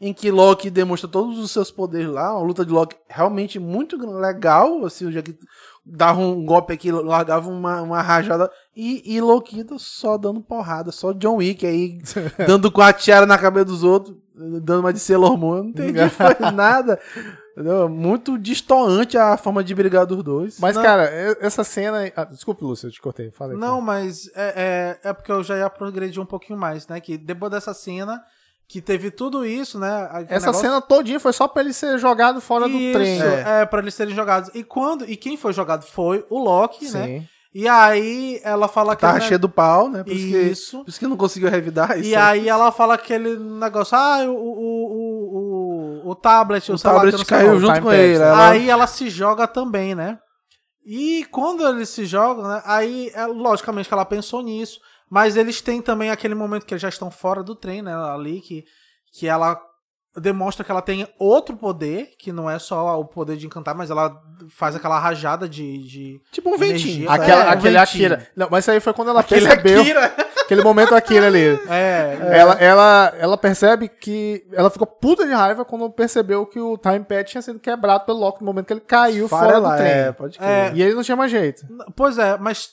Speaker 2: em que Loki demonstra todos os seus poderes lá, uma luta de Loki realmente muito legal, assim, o dia que dava um golpe aqui, largava uma, uma rajada, e, e Loquita só dando porrada, só John Wick aí, dando com a tiara na cabeça dos outros, dando uma de Sailor Moon, eu não entendi foi nada, muito distoante a forma de brigar dos dois.
Speaker 1: Mas,
Speaker 3: Não.
Speaker 1: cara, essa cena. Ah, desculpe, Lúcio, eu te cortei. Fala aí.
Speaker 3: Não, mas é, é, é porque eu já ia progredir um pouquinho mais, né? Que depois dessa cena, que teve tudo isso, né?
Speaker 1: Essa
Speaker 3: negócio-
Speaker 1: cena todinha foi só pra ele ser jogado fora do
Speaker 3: Isso,
Speaker 1: trem.
Speaker 3: É, pra eles serem jogados. E quando. E quem foi jogado foi o Loki, né?
Speaker 1: Sim.
Speaker 3: E aí ela fala que.
Speaker 2: Tava cheio do pau, né? Por isso, que,
Speaker 3: Isso.
Speaker 2: por isso que não conseguiu revidar isso.
Speaker 3: E aí ela fala aquele negócio, ah, o, o, o, o, tablet, o,
Speaker 2: o
Speaker 3: que
Speaker 2: tablet caiu junto
Speaker 1: time
Speaker 2: com ele.
Speaker 1: né?
Speaker 2: ela-
Speaker 3: Aí ela se joga também, né? E quando eles se jogam, né? Aí, é, logicamente que ela pensou nisso, mas eles têm também aquele momento que eles já estão fora do trem, né? Ali, que, que ela demonstra que ela tem outro poder, que não é só o poder de encantar, mas ela faz aquela rajada de. de
Speaker 2: Tipo um ventinho.
Speaker 3: Energia.
Speaker 1: Aquela,
Speaker 3: É, um
Speaker 1: aquele
Speaker 3: ventinho.
Speaker 1: Akira. Não, mas isso aí foi quando ela
Speaker 2: Aquele
Speaker 1: percebeu.
Speaker 2: Akira.
Speaker 1: Aquele momento Akira ali.
Speaker 3: É,
Speaker 1: Ela, ela, ela percebe que. Ela ficou puta de raiva quando percebeu que o Time Pad tinha sido quebrado pelo Loki no momento que ele caiu fora do trem.
Speaker 2: é, pode crer.
Speaker 3: É.
Speaker 1: E ele não tinha mais jeito.
Speaker 3: Pois é, mas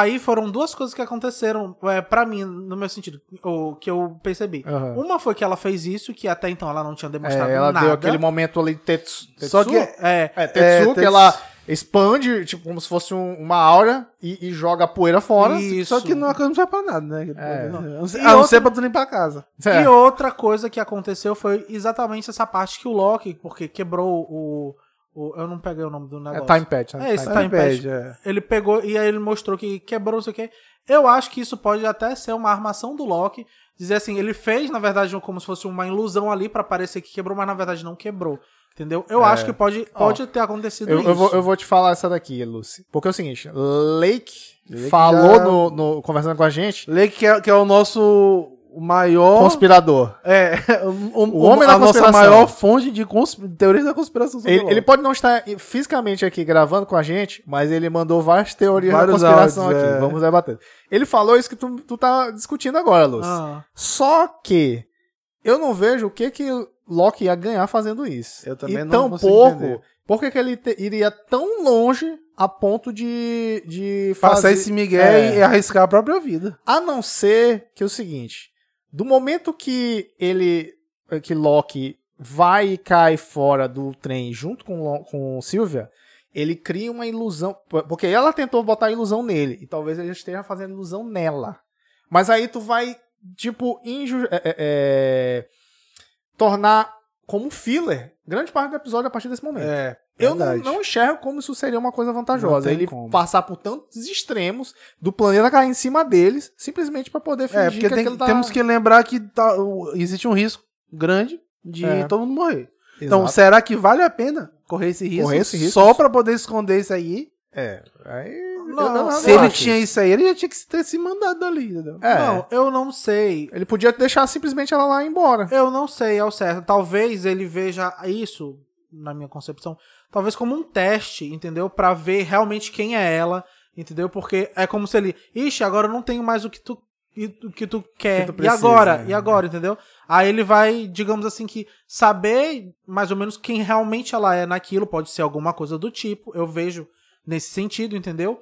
Speaker 3: aí foram duas coisas que aconteceram é, para mim, no meu sentido, o que eu percebi.
Speaker 1: Aham.
Speaker 3: Uma foi que ela fez isso, que até então ela não tinha demonstrado
Speaker 1: É, ela
Speaker 3: nada.
Speaker 1: deu aquele momento ali de tetsu,
Speaker 2: Só
Speaker 1: tetsu?
Speaker 2: que
Speaker 3: É,
Speaker 1: É, Tetsu,
Speaker 2: É,
Speaker 1: que ela expande, tipo, como se fosse um- uma aura e, e joga a poeira fora.
Speaker 3: Isso.
Speaker 2: Só que não, não serve pra nada, né?
Speaker 1: É.
Speaker 2: A não ser-
Speaker 3: E
Speaker 2: a não
Speaker 3: outra-
Speaker 2: ser pra tu limpar a casa.
Speaker 1: É.
Speaker 3: E outra coisa que aconteceu foi exatamente essa parte que o Loki, porque quebrou o. o- eu não peguei o nome do
Speaker 1: É
Speaker 3: negócio.
Speaker 1: time patch, né?
Speaker 3: É esse
Speaker 1: Time
Speaker 3: time
Speaker 2: é.
Speaker 3: Ele pegou e aí ele mostrou que quebrou, não sei o quê. Eu acho que isso pode até ser uma armação do Loki. Dizer assim, ele fez, na verdade, como se fosse uma ilusão ali pra parecer que quebrou, mas na verdade não quebrou. Entendeu? Eu acho que pode, pode ter acontecido
Speaker 1: Eu,
Speaker 3: isso.
Speaker 1: eu, vou, eu vou te falar essa daqui, Lucy. Porque é o seguinte, Lake,
Speaker 2: Lake
Speaker 1: falou
Speaker 2: já-
Speaker 1: no, no- conversando com a gente,
Speaker 2: Lake, que é, que é o nosso maior.
Speaker 1: conspirador.
Speaker 2: É, o,
Speaker 1: O homem da
Speaker 2: a nossa
Speaker 1: conspiração.
Speaker 2: maior fonte de consp... teorias da conspiração sobre
Speaker 1: Ele,
Speaker 2: o
Speaker 1: ele pode não estar fisicamente aqui gravando com a gente, mas ele mandou várias teorias
Speaker 2: Vários
Speaker 1: da conspiração
Speaker 2: áudios,
Speaker 1: aqui.
Speaker 2: é.
Speaker 1: Vamos debater. Ele falou isso que tu, tu tá discutindo agora, Lúcio.
Speaker 3: Ah,
Speaker 1: Só que eu não vejo o que que Loki ia ganhar fazendo isso.
Speaker 2: Eu também
Speaker 1: e
Speaker 2: não
Speaker 1: tão pouco,
Speaker 2: entender.
Speaker 1: por que que ele te- iria tão longe a ponto de, de
Speaker 2: Passar
Speaker 1: fazer...
Speaker 2: esse migué
Speaker 1: É.
Speaker 2: e arriscar a própria vida.
Speaker 1: A não ser que é o seguinte, do momento que ele, que Loki vai e cai fora do trem junto com, com Sylvia, ele cria uma ilusão, porque ela tentou botar ilusão nele, e talvez ele esteja fazendo ilusão nela. Mas aí tu vai, tipo, inju é, é, tornar como filler grande parte do episódio a partir desse momento.
Speaker 2: É,
Speaker 1: Eu não, não enxergo como isso seria uma coisa
Speaker 2: Não
Speaker 1: vantajosa. Ele
Speaker 2: como.
Speaker 1: passar por tantos extremos do planeta cair em cima deles, simplesmente pra poder fingir
Speaker 2: É, porque
Speaker 1: que
Speaker 2: tem-
Speaker 1: aquilo tá...
Speaker 2: temos que lembrar que tá- existe um risco grande de
Speaker 1: É.
Speaker 2: todo mundo morrer. Então,
Speaker 1: Exato.
Speaker 2: será que vale a pena correr esse risco,
Speaker 1: Correr esse risco?
Speaker 2: só pra poder esconder isso aí?
Speaker 1: É, aí...
Speaker 3: Não,
Speaker 1: eu
Speaker 2: Se ele tinha isso aí, ele já tinha que ter se mandado dali, entendeu?
Speaker 1: É,
Speaker 3: Não, eu não sei.
Speaker 1: ele podia deixar simplesmente ela lá e ir embora.
Speaker 3: Eu não sei ao certo. Talvez ele veja isso, na minha concepção, talvez como um teste, entendeu? Pra ver realmente quem é ela, entendeu? Porque é como se ele, ixi, agora eu não tenho mais o que tu e o que tu quer.
Speaker 1: Que tu
Speaker 3: e
Speaker 1: precisa,
Speaker 3: agora?
Speaker 1: né?
Speaker 3: E agora, entendeu? Aí ele vai, digamos assim, que saber mais ou menos quem realmente ela é naquilo, pode ser alguma coisa do tipo, eu vejo nesse sentido, entendeu?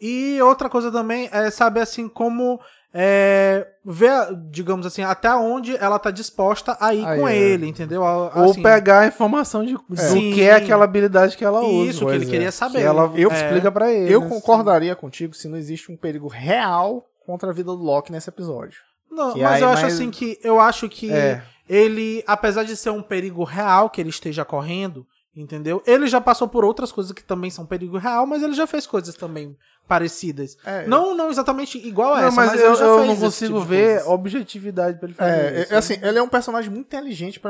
Speaker 3: E outra coisa também é saber assim como é, ver, digamos assim, até onde ela tá disposta a ir
Speaker 1: Aí,
Speaker 3: com
Speaker 1: é.
Speaker 3: ele, entendeu? A-
Speaker 2: Ou
Speaker 3: assim,
Speaker 2: pegar a informação de, do
Speaker 3: Sim.
Speaker 2: que é aquela habilidade que ela usa.
Speaker 3: Isso que ele
Speaker 1: é.
Speaker 3: queria saber.
Speaker 2: Que ela
Speaker 1: Eu-
Speaker 2: explica pra ele.
Speaker 1: Eu
Speaker 2: né?
Speaker 1: concordaria contigo se não existe um perigo real contra a vida do Loki nesse episódio.
Speaker 3: Não,
Speaker 1: Que
Speaker 3: mas
Speaker 1: aí
Speaker 3: eu acho
Speaker 1: mais-
Speaker 3: assim que eu acho que
Speaker 2: É.
Speaker 3: ele, apesar de ser um perigo real que ele esteja correndo, entendeu? Ele já passou por outras coisas que também são perigo real, mas ele já fez coisas também parecidas.
Speaker 1: É,
Speaker 3: Não, não exatamente igual a
Speaker 2: Não,
Speaker 3: essa,
Speaker 2: mas,
Speaker 3: mas,
Speaker 2: eu, eu não consigo
Speaker 3: tipo
Speaker 2: ver objetividade pra ele fazer
Speaker 1: É,
Speaker 2: isso.
Speaker 1: é, assim, ele é um personagem muito inteligente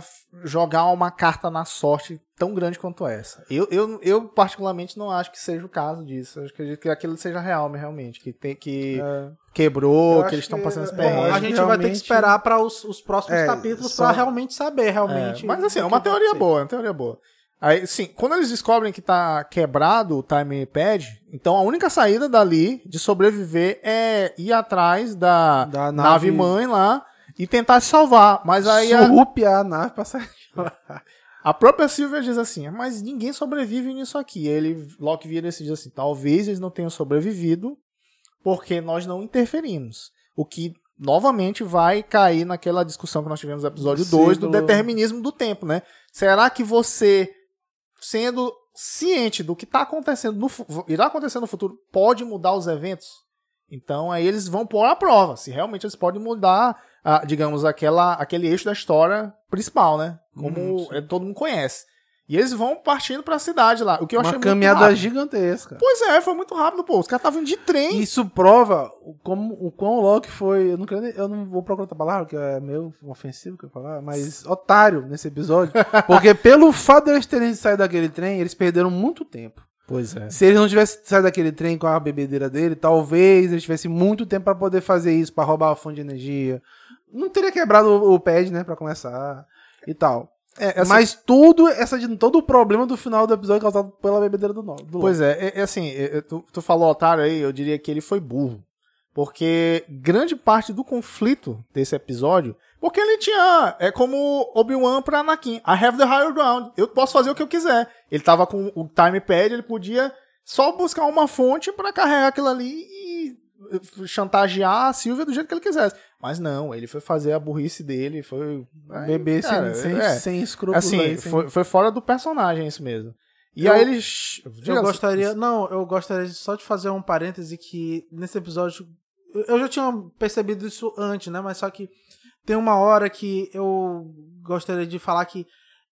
Speaker 1: f- jogar uma carta na sorte tão grande quanto essa. Eu, eu, eu particularmente não acho que seja o caso disso. Eu acredito que aquilo seja real, realmente, que tem que
Speaker 2: É.
Speaker 1: quebrou, que eles estão passando
Speaker 2: Bom,
Speaker 1: perrengue.
Speaker 3: a gente
Speaker 2: que
Speaker 3: vai ter que
Speaker 2: realmente-
Speaker 3: esperar para os, os próximos
Speaker 2: É,
Speaker 3: capítulos
Speaker 2: só-
Speaker 3: pra realmente saber,
Speaker 1: É,
Speaker 3: realmente.
Speaker 1: mas assim, é uma teoria boa, é uma teoria boa. Aí, sim, quando eles descobrem que tá quebrado o time pad, então a única saída dali de sobreviver é ir atrás da,
Speaker 2: Da
Speaker 1: nave
Speaker 2: nave-
Speaker 1: mãe lá e tentar salvar. Mas aí a,
Speaker 2: Surrupiar a nave pra sair.
Speaker 1: a própria Sylvia diz assim: Mas ninguém sobrevive nisso aqui. Ele, Loki vira e diz assim: Talvez eles não tenham sobrevivido porque nós não interferimos. O que novamente vai cair naquela discussão que nós tivemos no episódio
Speaker 2: Do
Speaker 1: 2 do determinismo do tempo, né? Será que você, sendo ciente do que está acontecendo no irá acontecer no futuro, pode mudar os eventos? Então aí eles vão pôr a prova, se realmente eles podem mudar, ah, digamos, aquela, aquele eixo da história principal, né? Como
Speaker 2: Hum,
Speaker 1: eh, todo mundo conhece. E eles vão partindo pra cidade lá. O que eu achei
Speaker 2: Uma
Speaker 1: muito
Speaker 2: caminhada
Speaker 1: rápido.
Speaker 2: gigantesca.
Speaker 1: Pois é, foi muito rápido, pô. Os caras estavam de trem.
Speaker 2: Isso prova o, como, o quão o Loki foi. Eu não, quero eu não vou procurar outra palavra, que é meio ofensivo que eu falar, mas otário nesse episódio. Porque pelo fato de eles terem saído daquele trem, eles perderam muito tempo.
Speaker 1: Pois é.
Speaker 2: Se eles não tivessem saído daquele trem com a bebedeira dele, talvez eles tivessem muito tempo pra poder fazer isso, pra roubar a fonte de energia, não teria quebrado o, o pad, né, pra começar e tal.
Speaker 1: É, assim,
Speaker 2: Mas tudo, essa, de- todo o problema do final do episódio causado pela bebedeira do, no- do
Speaker 1: Pois é, é, é assim, é, é, tu, tu falou otário aí, eu diria que ele foi burro. Porque grande parte do conflito desse episódio, porque ele tinha, é como Obi-Wan pra Anakin, I have the higher ground, eu posso fazer o que eu quiser. Ele tava com o time pad, ele podia só buscar uma fonte pra carregar aquilo ali e chantagear a Silvia do jeito que ele quisesse. Mas não, ele foi fazer a burrice dele, foi... aí, cara,
Speaker 2: sem, sem,
Speaker 1: é.
Speaker 2: sem escrúpulos.
Speaker 1: Assim,
Speaker 2: aí, sem-
Speaker 1: foi, foi fora do personagem isso mesmo. E
Speaker 3: Eu-
Speaker 1: aí eles...
Speaker 3: Eu gostaria. Não, eu gostaria só de fazer um parêntese que nesse episódio. eu- Eu já tinha percebido isso antes, né? Mas só que tem uma hora que eu gostaria de falar que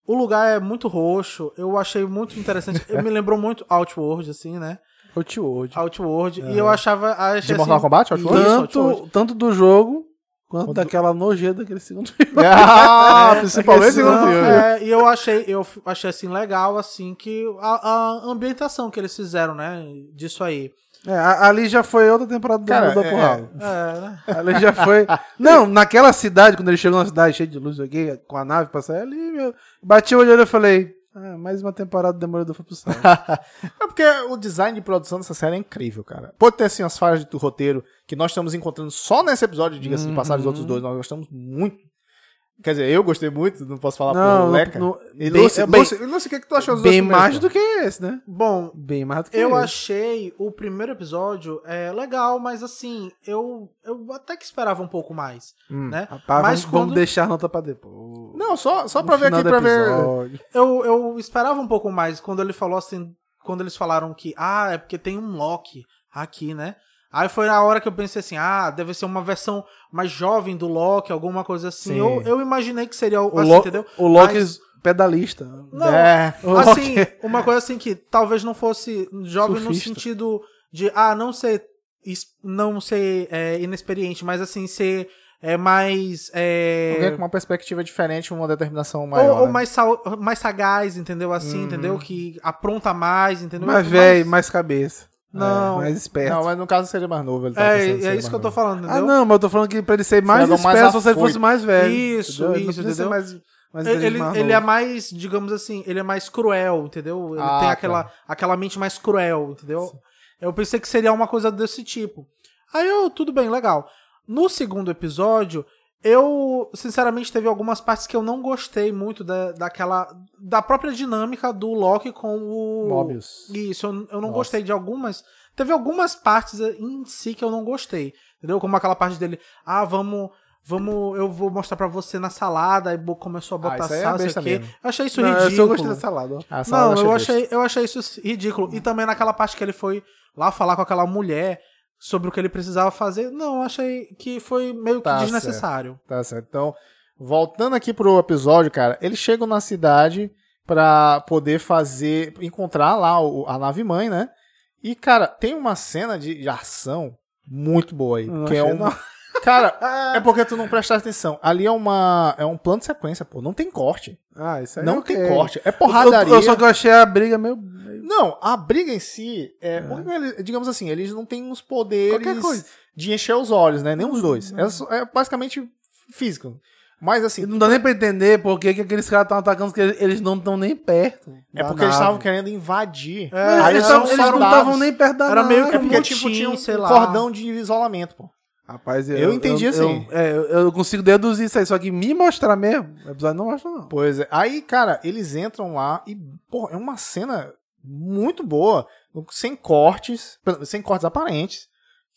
Speaker 3: o lugar é muito roxo. Eu achei muito interessante. me lembrou muito Outworld, assim, né?
Speaker 2: Outworld.
Speaker 1: É.
Speaker 3: Outworld. E eu achava. Achei,
Speaker 1: De Mortal
Speaker 3: assim,
Speaker 1: Kombat, Outworld?
Speaker 3: Isso,
Speaker 2: Tanto,
Speaker 3: Outworld.
Speaker 2: tanto do jogo quanto
Speaker 1: Quanto-
Speaker 2: daquela nojenta daquele segundo filme.
Speaker 1: Ah, principalmente segundo filme.
Speaker 3: É, e eu achei, eu achei assim legal, assim, que a, a ambientação que eles fizeram, né? Disso aí.
Speaker 2: É, a- ali já foi outra temporada do
Speaker 1: Cara,
Speaker 2: Mundo da
Speaker 1: é-
Speaker 2: Porrada.
Speaker 3: É, né?
Speaker 2: Ali já foi. Não, naquela cidade, quando ele chegou na cidade cheia de luz aqui, com a nave pra sair ali, meu. Bati o olho e falei. Ah, mais uma temporada foi pro céu.
Speaker 1: É porque o design de produção dessa série é incrível, cara. Pode ter, assim, as falhas do roteiro que nós estamos encontrando só nesse episódio, diga-se de passar os outros dois. Nós gostamos muito. Quer dizer, eu gostei muito, não posso falar
Speaker 2: Não,
Speaker 1: pro Leca.
Speaker 2: no-
Speaker 1: E
Speaker 2: bem-
Speaker 1: Lúcio,
Speaker 2: é bem-
Speaker 1: Lúcio, Lúcio, o que, que tu achou dos
Speaker 2: Bem mais do que esse, né?
Speaker 3: Bom,
Speaker 2: Bem mais do que
Speaker 3: Eu
Speaker 2: esse.
Speaker 3: achei o primeiro episódio é, legal, mas assim, eu, eu até que esperava um pouco mais,
Speaker 1: Hum.
Speaker 3: né?
Speaker 2: Rapaz,
Speaker 3: mas
Speaker 2: vamos, vamos
Speaker 3: quando-
Speaker 2: deixar a nota pra depois.
Speaker 1: Não, só, só pra ver aqui, pra ver...
Speaker 3: Eu, eu esperava um pouco mais quando ele falou assim, quando eles falaram que, ah, é porque tem um Loki aqui, né? Aí foi na hora que eu pensei assim, ah, deve ser uma versão mais jovem do Loki, alguma coisa assim.
Speaker 1: Sim.
Speaker 3: Eu, eu imaginei que seria
Speaker 2: O,
Speaker 3: assim,
Speaker 2: Lo
Speaker 3: entendeu?
Speaker 2: o Loki
Speaker 3: Mas-
Speaker 2: pedalista.
Speaker 3: Não,
Speaker 1: É.
Speaker 3: Assim,
Speaker 2: Loki-
Speaker 3: uma coisa assim que talvez não fosse jovem no
Speaker 2: Surfista.
Speaker 3: sentido de, ah, não ser, não ser é, inexperiente, mas assim, ser é, mais. é,
Speaker 1: Alguém com uma perspectiva diferente, uma determinação maior.
Speaker 3: ou, ou
Speaker 1: né?
Speaker 3: mais, mais sagaz, entendeu? Assim,
Speaker 1: Uhum.
Speaker 3: entendeu? Que apronta mais, entendeu?
Speaker 2: Mais velho, mais cabeça.
Speaker 3: Não.
Speaker 2: É, mais esperto.
Speaker 1: Não, mas no caso seria mais novo. Ele
Speaker 3: É, é isso que eu
Speaker 1: mais
Speaker 3: tô falando,
Speaker 2: Ah,
Speaker 3: entendeu?
Speaker 2: não, mas eu tô falando que pra ele ser mais
Speaker 1: mais
Speaker 2: esperto se você
Speaker 1: afoito.
Speaker 2: fosse mais velho.
Speaker 3: Isso,
Speaker 2: entendeu? Ele
Speaker 3: isso, entendeu?
Speaker 2: mais, mais
Speaker 3: Ele,
Speaker 2: velho,
Speaker 3: ele,
Speaker 2: mais
Speaker 3: ele é mais, digamos assim, ele é mais cruel, entendeu? Ele
Speaker 1: Ah,
Speaker 3: tem
Speaker 1: tá.
Speaker 3: aquela, aquela mente mais cruel, entendeu? Eu pensei que seria uma coisa desse tipo. Aí eu, tudo bem, legal. No segundo episódio, eu, sinceramente, teve algumas partes que eu não gostei muito da, daquela. da própria dinâmica do Loki com o.
Speaker 1: Mobius.
Speaker 3: Isso, eu, eu não
Speaker 1: Nossa.
Speaker 3: gostei de algumas. Teve algumas partes em si que eu não gostei. Entendeu? Como aquela parte dele, ah, vamos. Vamos, eu vou mostrar pra você na salada, aí começou a
Speaker 1: Ah,
Speaker 3: botar
Speaker 1: isso aí é
Speaker 3: sal, sei o. Eu achei isso
Speaker 2: Não, eu
Speaker 3: ridículo.
Speaker 2: gostei da salada.
Speaker 1: salada
Speaker 3: Não, eu achei, eu achei isso ridículo. E também naquela parte que ele foi lá falar com aquela mulher sobre o que ele precisava fazer. Não, eu achei que foi meio que
Speaker 1: Tá
Speaker 3: desnecessário.
Speaker 1: Tá certo. Então, voltando aqui pro episódio, cara, eles chegam na cidade pra poder fazer, encontrar lá o- a nave mãe, né? E, cara, tem uma cena de, de ação muito boa aí.
Speaker 2: Não
Speaker 1: que é uma. Cara, é porque tu não prestaste atenção. Ali é uma. É um plano de sequência, pô. Não tem corte.
Speaker 2: Ah, isso aí
Speaker 1: não
Speaker 2: ok.
Speaker 1: tem corte. É
Speaker 2: Eu,
Speaker 1: porradaria.
Speaker 2: eu só que eu achei a briga meio. meio-
Speaker 1: Não, a briga em si é. porque eles- digamos assim, eles não têm uns poderes de encher os olhos, né? Nem os dois. É, é basicamente físico. Mas assim,
Speaker 2: não dá nem pra entender por que, que aqueles caras estão atacando, que eles- eles não estão nem perto.
Speaker 1: é
Speaker 2: da
Speaker 1: porque eles
Speaker 2: nave.
Speaker 1: estavam querendo invadir.
Speaker 3: É,
Speaker 2: eles, tavam- eles não estavam nem perto da
Speaker 3: Era
Speaker 2: nave.
Speaker 3: meio que
Speaker 1: É porque,
Speaker 3: um
Speaker 1: tipo,
Speaker 3: motim,
Speaker 1: tinha um
Speaker 3: sei lá.
Speaker 1: cordão de isolamento, pô.
Speaker 2: Rapaz, eu,
Speaker 1: Eu entendi
Speaker 2: eu,
Speaker 1: assim.
Speaker 2: Eu, é, eu- eu consigo deduzir isso aí, só que me mostrar mesmo, o episódio não mostra, não.
Speaker 1: Pois é. Aí, cara, eles entram lá e, pô, é uma cena muito boa, sem cortes, sem cortes aparentes,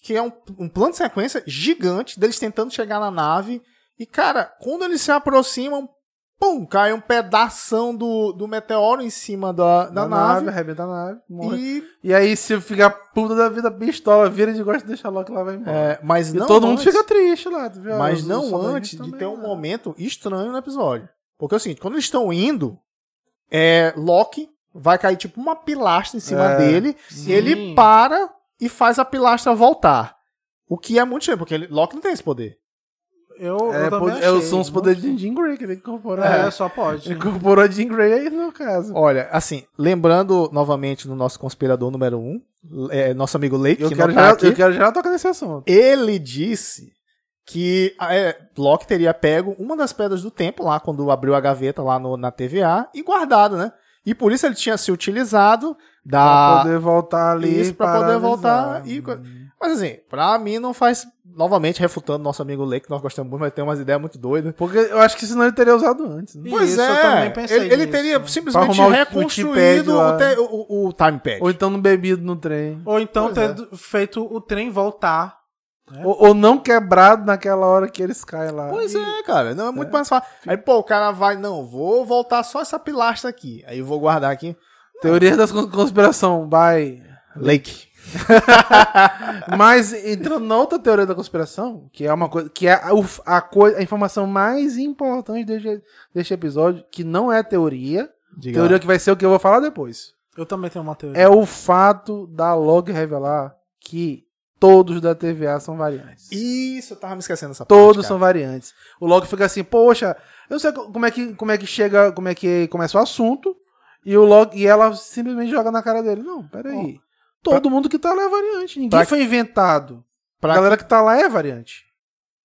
Speaker 1: que é um, um plano de sequência gigante deles tentando chegar na nave. E, cara, quando eles se aproximam, pum, cai um pedação do, do meteoro em cima da, da, nave.
Speaker 2: arrebenta a nave, morre.
Speaker 1: E,
Speaker 2: E aí, se ficar puta da vida, pistola, vira de gosta e deixa que ela vai embora.
Speaker 1: é, mas
Speaker 2: e
Speaker 1: não
Speaker 2: todo mundo
Speaker 1: antes-
Speaker 2: fica triste lá, tu viu?
Speaker 1: Mas
Speaker 2: Os-
Speaker 1: não antes de
Speaker 2: também,
Speaker 1: ter um
Speaker 2: né?
Speaker 1: momento estranho no episódio. Porque é o seguinte, quando eles estão indo, é, Loki vai cair tipo uma pilastra em cima
Speaker 2: É,
Speaker 1: dele,
Speaker 3: sim.
Speaker 1: ele para e faz a pilastra voltar. O que é muito estranho, porque ele, Loki não tem esse poder.
Speaker 3: Eu,
Speaker 2: É,
Speaker 3: eu também achei.
Speaker 2: são os poderes de Jean Grey que ele incorporou.
Speaker 3: É,
Speaker 2: É.
Speaker 3: só pode.
Speaker 2: Ele incorporou a Jean Grey aí no caso.
Speaker 1: Olha, assim, lembrando novamente no nosso conspirador número um, é, nosso amigo Leite,
Speaker 2: Eu
Speaker 1: que
Speaker 2: quero, já,
Speaker 1: aqui,
Speaker 2: eu quero já tocar nesse assunto.
Speaker 1: ele disse que é, Loki teria pego uma das pedras do tempo lá, quando abriu a gaveta lá no, na TVA, e guardado, né? E por isso ele tinha se utilizado
Speaker 2: Pra
Speaker 1: da.
Speaker 2: poder voltar ali.
Speaker 1: Isso, pra poder voltar e Mas assim, pra mim não faz. Novamente, refutando nosso amigo Lei, que nós gostamos muito, mas tem umas ideias muito doidas.
Speaker 2: Porque eu acho que senão ele teria usado antes. né?
Speaker 1: Pois
Speaker 3: Isso,
Speaker 1: é,
Speaker 3: eu também pensei
Speaker 1: ele, ele teria
Speaker 3: Pra
Speaker 1: simplesmente
Speaker 2: arrumar o- o
Speaker 1: reconstruído te- o, o time pad.
Speaker 2: Ou então no bebido no trem.
Speaker 3: Ou então
Speaker 1: Pois é.
Speaker 3: ter feito o trem voltar.
Speaker 2: Ou, ou não quebrado naquela hora que eles caem lá.
Speaker 1: Pois
Speaker 2: E-
Speaker 1: é, cara, não é muito mais fácil. Aí, pô, o cara vai, não, vou voltar só essa pilastra aqui. Aí eu vou guardar aqui.
Speaker 2: Teoria da cons- conspiração, by.
Speaker 1: Lake.
Speaker 2: Mas entrando na outra teoria da conspiração, que é uma coisa, que é a, a, coi- a informação mais importante deste, deste episódio, que não é teoria,
Speaker 1: Diga
Speaker 2: teoria
Speaker 1: lá.
Speaker 2: que vai ser o que eu vou falar depois.
Speaker 3: Eu também tenho uma teoria.
Speaker 2: É o fato da log revelar que todos da TVA são variantes.
Speaker 1: Isso, eu tava me esquecendo dessa
Speaker 2: Todos
Speaker 1: parte,
Speaker 2: são
Speaker 1: cara.
Speaker 2: variantes. O log fica assim, poxa, eu não sei co- como é que, como é que chega, como é que começa o assunto, e o log e ela simplesmente joga na cara dele. Não, peraí. Todo mundo que tá lá é variante. Ninguém
Speaker 1: Pra-
Speaker 2: foi inventado.
Speaker 1: Pra,
Speaker 2: A galera que tá lá é variante.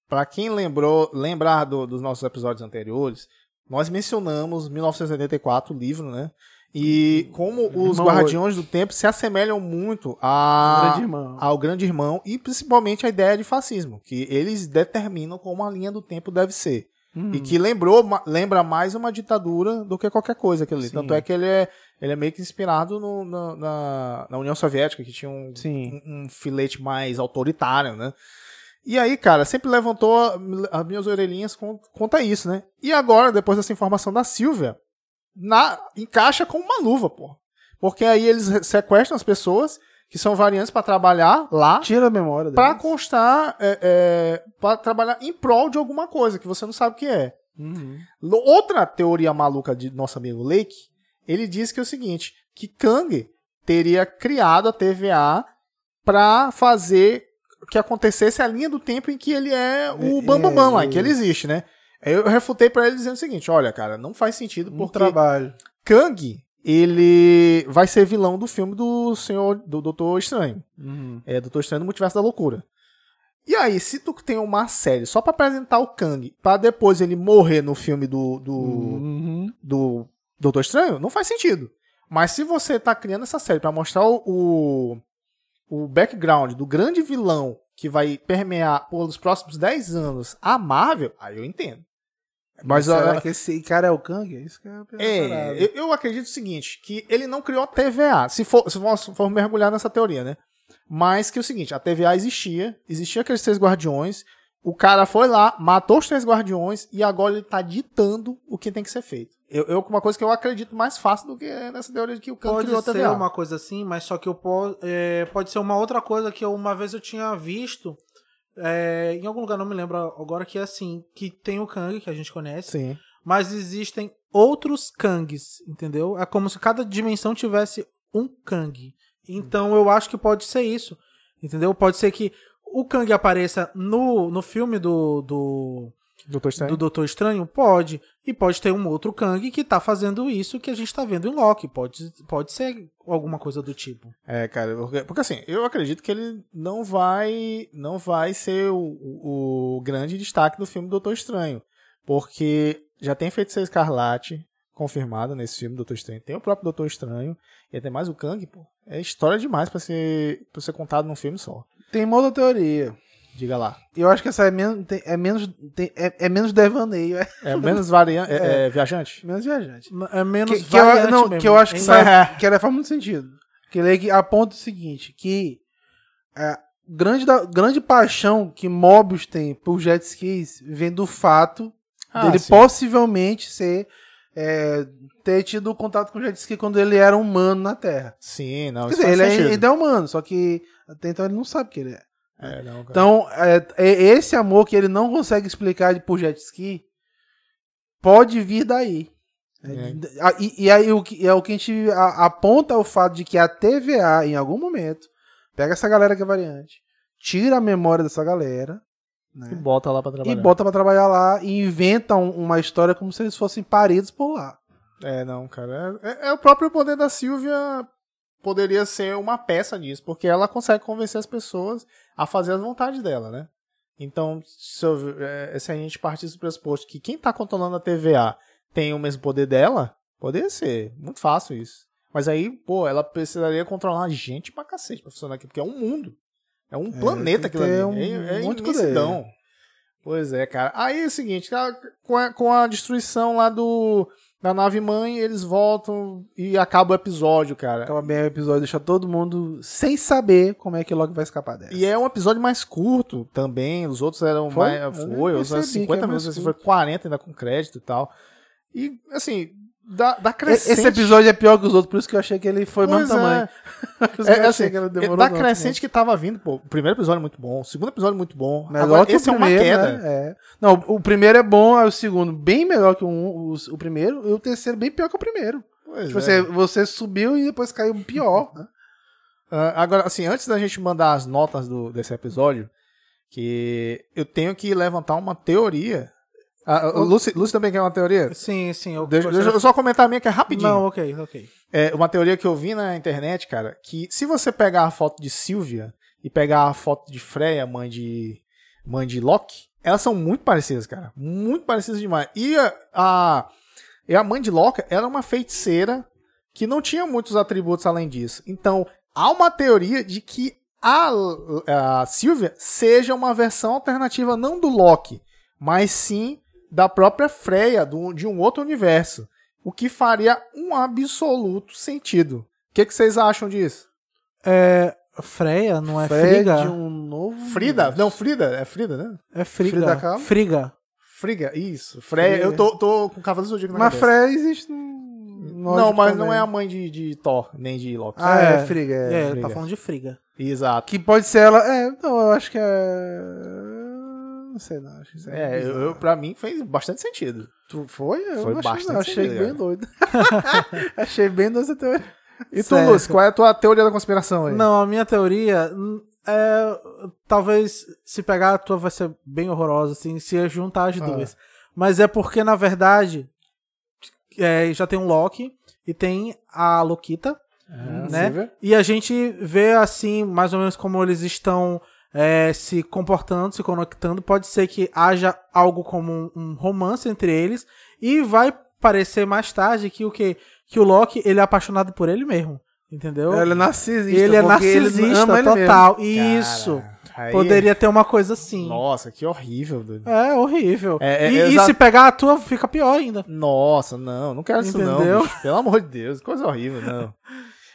Speaker 1: pra quem lembrou, lembrar do- dos nossos episódios anteriores, nós mencionamos 1984, o livro, né? E como os
Speaker 2: Irmão
Speaker 1: Guardiões do Tempo se assemelham muito a,
Speaker 2: Grande
Speaker 1: ao Grande Irmão e principalmente a ideia de fascismo, que eles determinam como a linha do tempo deve ser.
Speaker 2: Hum.
Speaker 1: E que lembrou, lembra mais uma ditadura do que qualquer coisa aquilo ali. Tanto é que ele é, ele é meio que inspirado no- na, na, na União Soviética, que tinha um, um, um filete mais autoritário, né? E aí, cara, sempre levantou as minhas orelhinhas con- quanto a isso, né? E agora, depois dessa informação da Silvia, na, encaixa com uma luva, pô. Porque aí eles sequestram as pessoas que são variantes pra trabalhar lá,
Speaker 2: Tira a memória deles.
Speaker 1: constar, é, é, pra trabalhar em prol de alguma coisa que você não sabe o que é.
Speaker 2: Uhum.
Speaker 1: Outra teoria maluca de nosso amigo Lake, ele diz que é o seguinte, que Kang teria criado a TVA pra fazer que acontecesse a linha do tempo em que ele é o
Speaker 2: É,
Speaker 1: Bambambam Bam Bam lá, em que ele existe, né? Eu refutei pra ele dizendo o seguinte, olha, cara, não faz sentido
Speaker 2: Um
Speaker 1: porque
Speaker 2: trabalho.
Speaker 1: Kang, ele vai ser vilão do filme do Senhor, do Doutor Estranho.
Speaker 2: Uhum.
Speaker 1: É, Doutor Estranho no Multiverso da Loucura. E aí, se tu tem uma série só pra apresentar o Kang, pra depois ele morrer no filme do, do,
Speaker 2: Uhum.
Speaker 1: do Doutor Estranho, não faz sentido. Mas se você tá criando essa série pra mostrar o, o, o background do grande vilão que vai permear pelos próximos 10 anos a Marvel, aí eu entendo. Mas
Speaker 2: será
Speaker 1: a-
Speaker 2: que esse cara é o Kang? É isso que é
Speaker 1: é, eu, eu acredito o seguinte, que ele não criou a TVA, se for, se for, se for mergulhar nessa teoria, né? Mas que é o seguinte, a TVA existia, existia aqueles três guardiões, o cara foi lá, matou os três guardiões e agora ele tá ditando o que tem que ser feito. Eu, eu uma coisa que eu acredito mais fácil do que nessa teoria de que o Kang
Speaker 3: Pode
Speaker 1: criou a
Speaker 3: ser
Speaker 1: TVA.
Speaker 3: uma coisa assim, mas só que eu po é, pode ser uma outra coisa que eu, uma vez eu tinha visto é, em algum lugar, não me lembro agora, que é assim, que tem o Kang, que a gente conhece,
Speaker 1: Sim.
Speaker 3: mas existem outros Kangs, entendeu? É como se cada dimensão tivesse um Kang. Então eu acho que pode ser isso, entendeu? Pode ser que o Kang apareça no, no filme do, do,
Speaker 1: Doutor Estranho.
Speaker 3: do Doutor Estranho? Pode. E pode ter um outro Kang que tá fazendo isso que a gente tá vendo em Loki. Pode, pode ser alguma coisa do tipo.
Speaker 1: É, cara, porque, porque assim, eu acredito que ele não vai não vai ser o, o, grande destaque do filme Doutor Estranho. Porque já tem Feiticeiro Escarlate confirmado nesse filme Doutor Estranho. Tem o próprio Doutor Estranho. E tem mais o Kang, pô. É história demais pra ser, pra ser contado num filme só.
Speaker 2: Tem uma outra teoria.
Speaker 1: Diga lá.
Speaker 2: Eu acho que essa é menos, tem- é menos, tem- é, é menos devaneio, é
Speaker 1: É menos variante. É, é viajante?
Speaker 2: menos viajante.
Speaker 3: É menos
Speaker 2: Que, que eu, não,
Speaker 3: mesmo.
Speaker 2: que eu acho que, sai, que ela faz muito sentido. Que ele que aponta o seguinte, que a grande, da, grande paixão que Mobius tem por jet skis vem do fato
Speaker 1: Ah,
Speaker 2: dele
Speaker 1: sim.
Speaker 2: possivelmente ser é, ter tido contato com jet ski quando ele era humano na Terra.
Speaker 1: Sim, não.
Speaker 2: Quer
Speaker 1: isso
Speaker 2: dizer,
Speaker 1: faz
Speaker 2: ele é, ainda é humano, só que até então ele não sabe que ele é.
Speaker 1: É, não, cara.
Speaker 2: Então, é, é esse amor que ele não consegue explicar de- por jet ski pode vir daí.
Speaker 1: É.
Speaker 2: E, e aí o que, é o que a gente aponta o fato de que a TVA, em algum momento, pega essa galera que é variante, tira a memória dessa galera
Speaker 1: E
Speaker 2: né,
Speaker 1: bota lá pra
Speaker 2: e
Speaker 1: trabalhar.
Speaker 2: bota pra trabalhar lá e inventa um- uma história como se eles fossem paridos por lá.
Speaker 1: É, não, cara. É, é- é o próprio poder da Silvia poderia ser uma peça disso, porque ela consegue convencer as pessoas a fazer as vontades dela, né? Então, se, eu- é, se a gente partisse do pressuposto que quem tá controlando a TVA tem o mesmo poder dela, poderia ser. Muito fácil isso. Mas aí, pô, ela precisaria controlar gente pra cacete pra funcionar aqui, porque é um mundo. É um planeta
Speaker 2: tem que
Speaker 1: aquilo ali.
Speaker 2: um
Speaker 1: é, é
Speaker 2: de
Speaker 1: imensidão. Pois é, cara. Aí é o seguinte, com a, com a destruição lá do da nave mãe, eles voltam e acaba o episódio, cara.
Speaker 2: Acaba bem o episódio, deixa todo mundo sem saber como é que o Loki vai escapar dessa.
Speaker 1: E é um episódio mais curto também. Os outros eram
Speaker 2: Foi?
Speaker 1: mais.
Speaker 2: Eu
Speaker 1: Foi, os outros
Speaker 2: percebi
Speaker 1: 50
Speaker 2: que é
Speaker 1: minutos, esse foi 40 ainda com crédito e tal. E, assim, da, da crescente.
Speaker 2: Esse episódio é pior que os outros, por isso que eu achei que ele foi
Speaker 1: Pois
Speaker 2: mesmo
Speaker 1: é.
Speaker 2: tamanho.
Speaker 1: É, assim,
Speaker 2: que demorou
Speaker 1: da
Speaker 2: tanto,
Speaker 1: crescente que tava vindo, pô. O primeiro episódio é muito bom, o segundo episódio é muito bom.
Speaker 2: Melhor
Speaker 1: Agora,
Speaker 2: que
Speaker 1: esse
Speaker 2: o primeiro,
Speaker 1: é uma queda.
Speaker 2: né? É. Não, o primeiro é bom, aí o segundo bem melhor que o, o, o primeiro, e o terceiro bem pior que o primeiro. Tipo,
Speaker 1: é.
Speaker 2: você, você subiu e depois caiu pior. Né?
Speaker 1: Ah, agora, assim, antes da gente mandar as notas do, desse episódio, que eu tenho que levantar uma teoria. Ah, o Lucy, Lucy também quer uma teoria?
Speaker 3: Sim, sim. Eu
Speaker 1: Deixa, deixa eu só comentar a minha que é rapidinho.
Speaker 3: Não, ok, ok.
Speaker 1: É uma teoria que eu vi na internet, cara, que se você pegar a foto de Sylvia e pegar a foto de Freya, mãe de mãe de Loki, elas são muito parecidas, cara. Muito parecidas demais. E a, a, e a mãe de Loki era uma feiticeira que não tinha muitos atributos além disso. Então, há uma teoria de que a, a Sylvia seja uma versão alternativa não do Loki, mas sim da própria Freya, do, de um outro universo. O que faria um absoluto sentido. O que, que vocês acham disso?
Speaker 3: É. Freya, não é
Speaker 2: Fred,
Speaker 3: Friga?
Speaker 2: um novo.
Speaker 1: Frida? Não, Frida. É Frida, né?
Speaker 3: É Friga.
Speaker 2: Frida Kahlo?
Speaker 3: Friga.
Speaker 1: Friga, isso. Freya.
Speaker 2: Freya.
Speaker 1: Eu tô, tô com o Cavaleiro do Zodíaco na
Speaker 2: Mas
Speaker 1: cabeça.
Speaker 2: Freya existe no.
Speaker 1: Não, mas não é a mãe de, de Thor, nem de Loki.
Speaker 2: Ah, é,
Speaker 3: É,
Speaker 2: Friga. É.
Speaker 3: É,
Speaker 1: Friga.
Speaker 3: tá falando de Friga.
Speaker 1: Exato.
Speaker 2: Que pode ser ela. É, não, eu acho que é. Não sei, não. Acho que isso
Speaker 1: É, eu, pra mim fez bastante sentido.
Speaker 2: Tu foi? Eu
Speaker 1: Foi
Speaker 2: achei,
Speaker 1: bastante
Speaker 2: não. Achei
Speaker 1: sentido,
Speaker 2: bem
Speaker 1: cara.
Speaker 2: doido. achei bem doido essa teoria.
Speaker 1: E tu. Lúcio, qual é a tua teoria da conspiração aí?
Speaker 3: Não, a minha teoria hum, é. Talvez se pegar a tua vai ser bem horrorosa, assim, se juntar as
Speaker 2: Ah.
Speaker 3: duas. Mas é porque, na verdade, é, já tem um Loki e tem a Lokita,
Speaker 1: Ah,
Speaker 3: né? E a gente vê, assim, mais ou menos como eles estão é, se comportando, se conectando. Pode ser que haja algo como um, um romance entre eles. E vai parecer mais tarde que o que que o Loki ele é apaixonado por ele mesmo. Entendeu?
Speaker 2: Ele é narcisista.
Speaker 3: Ele é
Speaker 2: ele
Speaker 3: narcisista
Speaker 2: ele
Speaker 3: total.
Speaker 1: Cara,
Speaker 3: Isso.
Speaker 1: aí-
Speaker 3: Poderia ter uma coisa assim.
Speaker 1: Nossa, que horrível. doido.
Speaker 3: É horrível.
Speaker 1: É, é,
Speaker 3: e, e
Speaker 1: exa-
Speaker 3: se pegar a tua, fica pior ainda.
Speaker 1: Nossa, não, não quero isso não.
Speaker 3: Entendeu?
Speaker 1: bicho. Pelo amor de Deus, coisa horrível, não.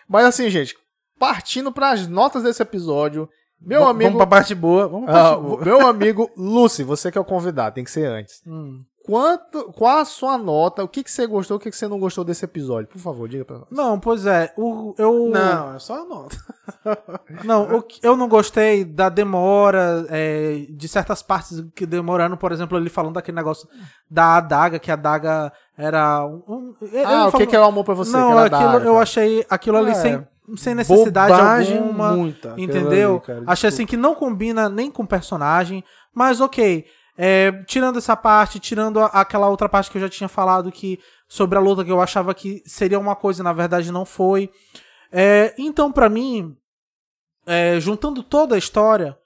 Speaker 1: Mas assim, gente, partindo pras notas desse episódio, meu
Speaker 2: V-
Speaker 1: amigo,
Speaker 2: Vamos pra parte boa. Vamos pra
Speaker 1: ah,
Speaker 2: parte boa.
Speaker 1: meu amigo Lucy, você que é o convidado, tem que ser antes.
Speaker 3: Hum.
Speaker 1: Quanto, qual a sua nota? O que, que você gostou, o que, que você não gostou desse episódio? Por favor, diga pra nós.
Speaker 3: Não, pois é. O, eu,
Speaker 2: Não, é só a nota.
Speaker 3: Não, o que- eu não gostei da demora, é, de certas partes que demoraram, por exemplo, ele falando daquele negócio da adaga, que a adaga era um. um-
Speaker 1: Ah, o que,
Speaker 3: falou-
Speaker 1: que é o amor pra você?
Speaker 3: Não,
Speaker 1: que era
Speaker 3: aquilo, eu achei aquilo ali
Speaker 2: É,
Speaker 3: sem, sem necessidade
Speaker 2: Bobagem
Speaker 3: alguma.
Speaker 2: muita,
Speaker 3: Entendeu?
Speaker 2: ali,
Speaker 3: Achei assim que não combina nem com o personagem, mas ok. É, tirando essa parte, tirando a- aquela outra parte que eu já tinha falado que sobre a luta que eu achava que seria uma coisa, na verdade não foi. É, então, pra mim, é, juntando toda a história,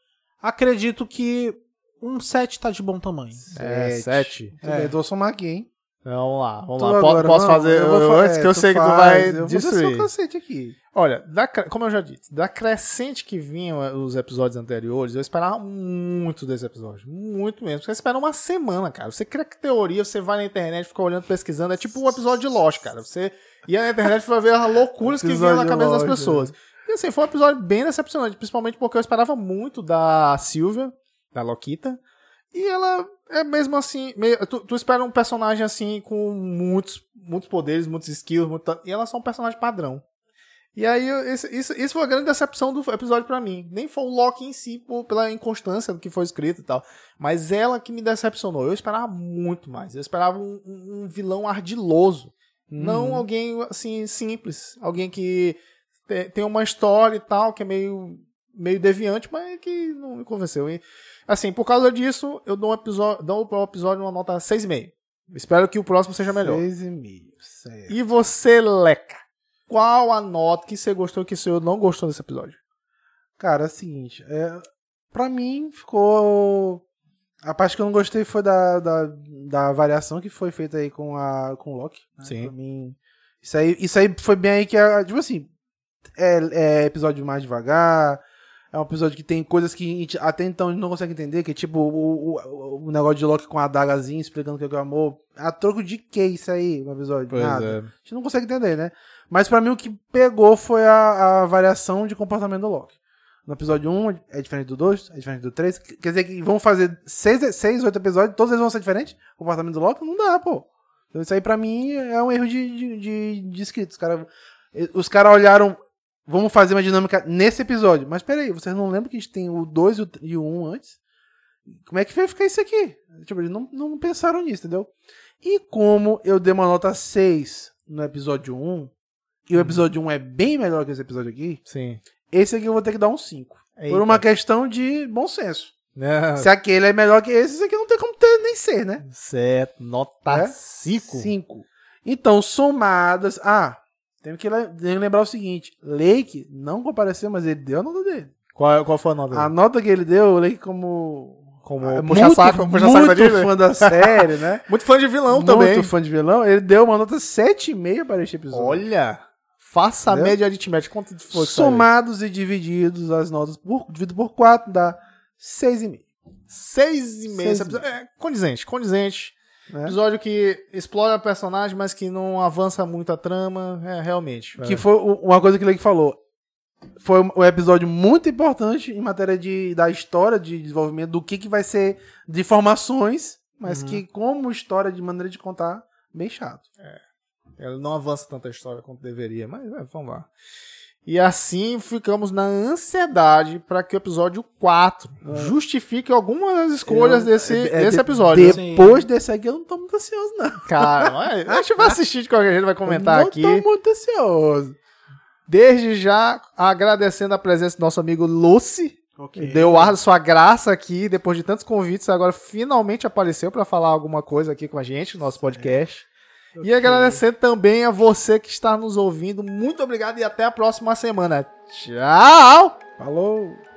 Speaker 3: acredito que um 7 tá de bom tamanho.
Speaker 1: É, sete.
Speaker 2: Tudo bem, eu vou somar aqui, hein?
Speaker 1: Vamos lá, vamos
Speaker 2: Tu
Speaker 1: lá.
Speaker 2: Agora,
Speaker 1: Posso
Speaker 2: não,
Speaker 1: fazer
Speaker 2: eu vou
Speaker 1: eu- antes
Speaker 2: é,
Speaker 1: que eu sei que tu
Speaker 2: faz,
Speaker 1: vai
Speaker 2: Eu
Speaker 1: destruir.
Speaker 2: cacete aqui.
Speaker 1: Olha, da como eu já disse, da crescente que vinham eh, os episódios anteriores, eu esperava muito desse episódio. Muito mesmo. Você espera uma semana, cara. Você cria que teoria, você vai na internet, fica olhando, pesquisando. É tipo o episódio de Lost, cara. Você ia na internet e vai ver as loucuras que vinham na cabeça das
Speaker 2: Lost,
Speaker 1: pessoas. E assim, foi um episódio bem decepcionante, principalmente porque eu esperava muito da Sylvia, da Lokita. E ela é mesmo assim. meio- tu, tu espera um personagem assim com muitos, muitos poderes, muitos skills, muito, e ela é só um personagem padrão. E aí, esse, isso, isso foi a grande decepção do episódio pra mim. Nem foi o Loki em si, por- pela inconstância do que foi escrito e tal. Mas ela que me decepcionou. Eu esperava muito mais. Eu esperava um, um- vilão ardiloso. Não alguém, assim, simples. Alguém que te- tem uma história e tal, que é meio, meio deviante, mas que não me convenceu. E, assim, por causa disso, eu dou um episódio, dou pro episódio uma nota 6,5. Espero que o próximo seja melhor.
Speaker 2: Seis e meio, certo.
Speaker 1: E você, Leca? Qual a nota que você gostou que você não gostou desse episódio?
Speaker 2: Cara, é o seguinte, é, pra mim ficou. A parte que eu não gostei foi da, da, da variação que foi feita aí com, a, com o Loki. né?
Speaker 1: Sim.
Speaker 2: Pra mim. Isso aí, isso aí foi bem aí que, a- tipo assim, é, é episódio mais devagar. É um episódio que tem coisas que a gente até então a gente não consegue entender, que é tipo o, o, o negócio de Loki com a adagazinha explicando o que é o amor. A troco de que isso aí, no episódio?
Speaker 1: Pois
Speaker 2: Nada.
Speaker 1: é.
Speaker 2: A gente não consegue entender, né? Mas pra mim o que pegou foi a, a variação de comportamento do Loki. No episódio 1 é diferente do 2, é diferente do 3. Quer dizer que vão fazer 6, seis 8 episódios, todos eles vão ser diferentes? O comportamento do Loki? Não dá, pô. Então isso aí pra mim é um erro de, de, de, de escrito. Os caras os cara olharam, vamos fazer uma dinâmica nesse episódio. Mas peraí, vocês não lembram que a gente tem o 2 e o- e o 1 antes? Como é que vai ficar isso aqui? Tipo, eles não, não pensaram nisso, entendeu? E como eu dei uma nota 6 no episódio 1, e o episódio 1 é bem melhor que esse episódio aqui,
Speaker 1: Sim.
Speaker 2: esse aqui eu vou ter que dar um 5. Por uma questão de bom senso.
Speaker 1: É,
Speaker 2: Se aquele é melhor que esse, esse aqui não tem como ter nem ser, né?
Speaker 1: certo. Nota
Speaker 2: É?
Speaker 1: 5.
Speaker 2: 5. Então, somadas. Ah, tem que lembrar o seguinte: Lake não compareceu, mas ele deu a nota dele.
Speaker 1: Qual, qual foi a nota?
Speaker 2: A
Speaker 1: dele?
Speaker 2: nota que ele deu, o Lake, como.
Speaker 1: Como
Speaker 2: é
Speaker 1: puxa saco, puxa saco da
Speaker 2: muito fã da série, né?
Speaker 1: Muito fã de vilão
Speaker 2: muito
Speaker 1: também.
Speaker 2: fã de vilão. Ele deu uma nota 7,5 para este episódio.
Speaker 1: Olha, faça a
Speaker 2: Entendeu?
Speaker 1: média aritmética. Quanto foi?
Speaker 2: Somados e divididos as notas por, dividido por 4 dá 6,5.
Speaker 1: Seis e meio.
Speaker 2: Seis
Speaker 1: Esse episódio- É, condizente, condizente.
Speaker 2: Né?
Speaker 1: Episódio que explora personagem, mas que não avança muito a trama. É, realmente.
Speaker 2: Que
Speaker 1: é.
Speaker 2: foi o- uma coisa que o Lake falou. Foi um episódio muito importante em matéria de, da história, de desenvolvimento, do que, que vai ser de informações, mas
Speaker 1: Uhum.
Speaker 2: que, como história de maneira de contar, bem chato.
Speaker 1: Ela não avança tanta história quanto deveria, mas é, vamos lá. E assim ficamos na ansiedade para que o episódio 4 justifique algumas das escolhas
Speaker 2: É. Eu-
Speaker 1: desse,
Speaker 2: é- é
Speaker 1: desse
Speaker 2: de-
Speaker 1: episódio.
Speaker 2: Depois desse aqui, eu não tô muito ansioso, não.
Speaker 1: Cara, mas a gente vai assistir de qualquer jeito, vai comentar
Speaker 2: não
Speaker 1: aqui.
Speaker 2: tô muito ansioso.
Speaker 1: Desde já agradecendo a presença do nosso amigo Lucy. que Deu ar da sua graça aqui, depois de tantos convites, agora finalmente apareceu para falar alguma coisa aqui com a gente no nosso podcast. E agradecer também a você que está nos ouvindo. Muito obrigado e até a próxima semana. Tchau!
Speaker 2: Falou.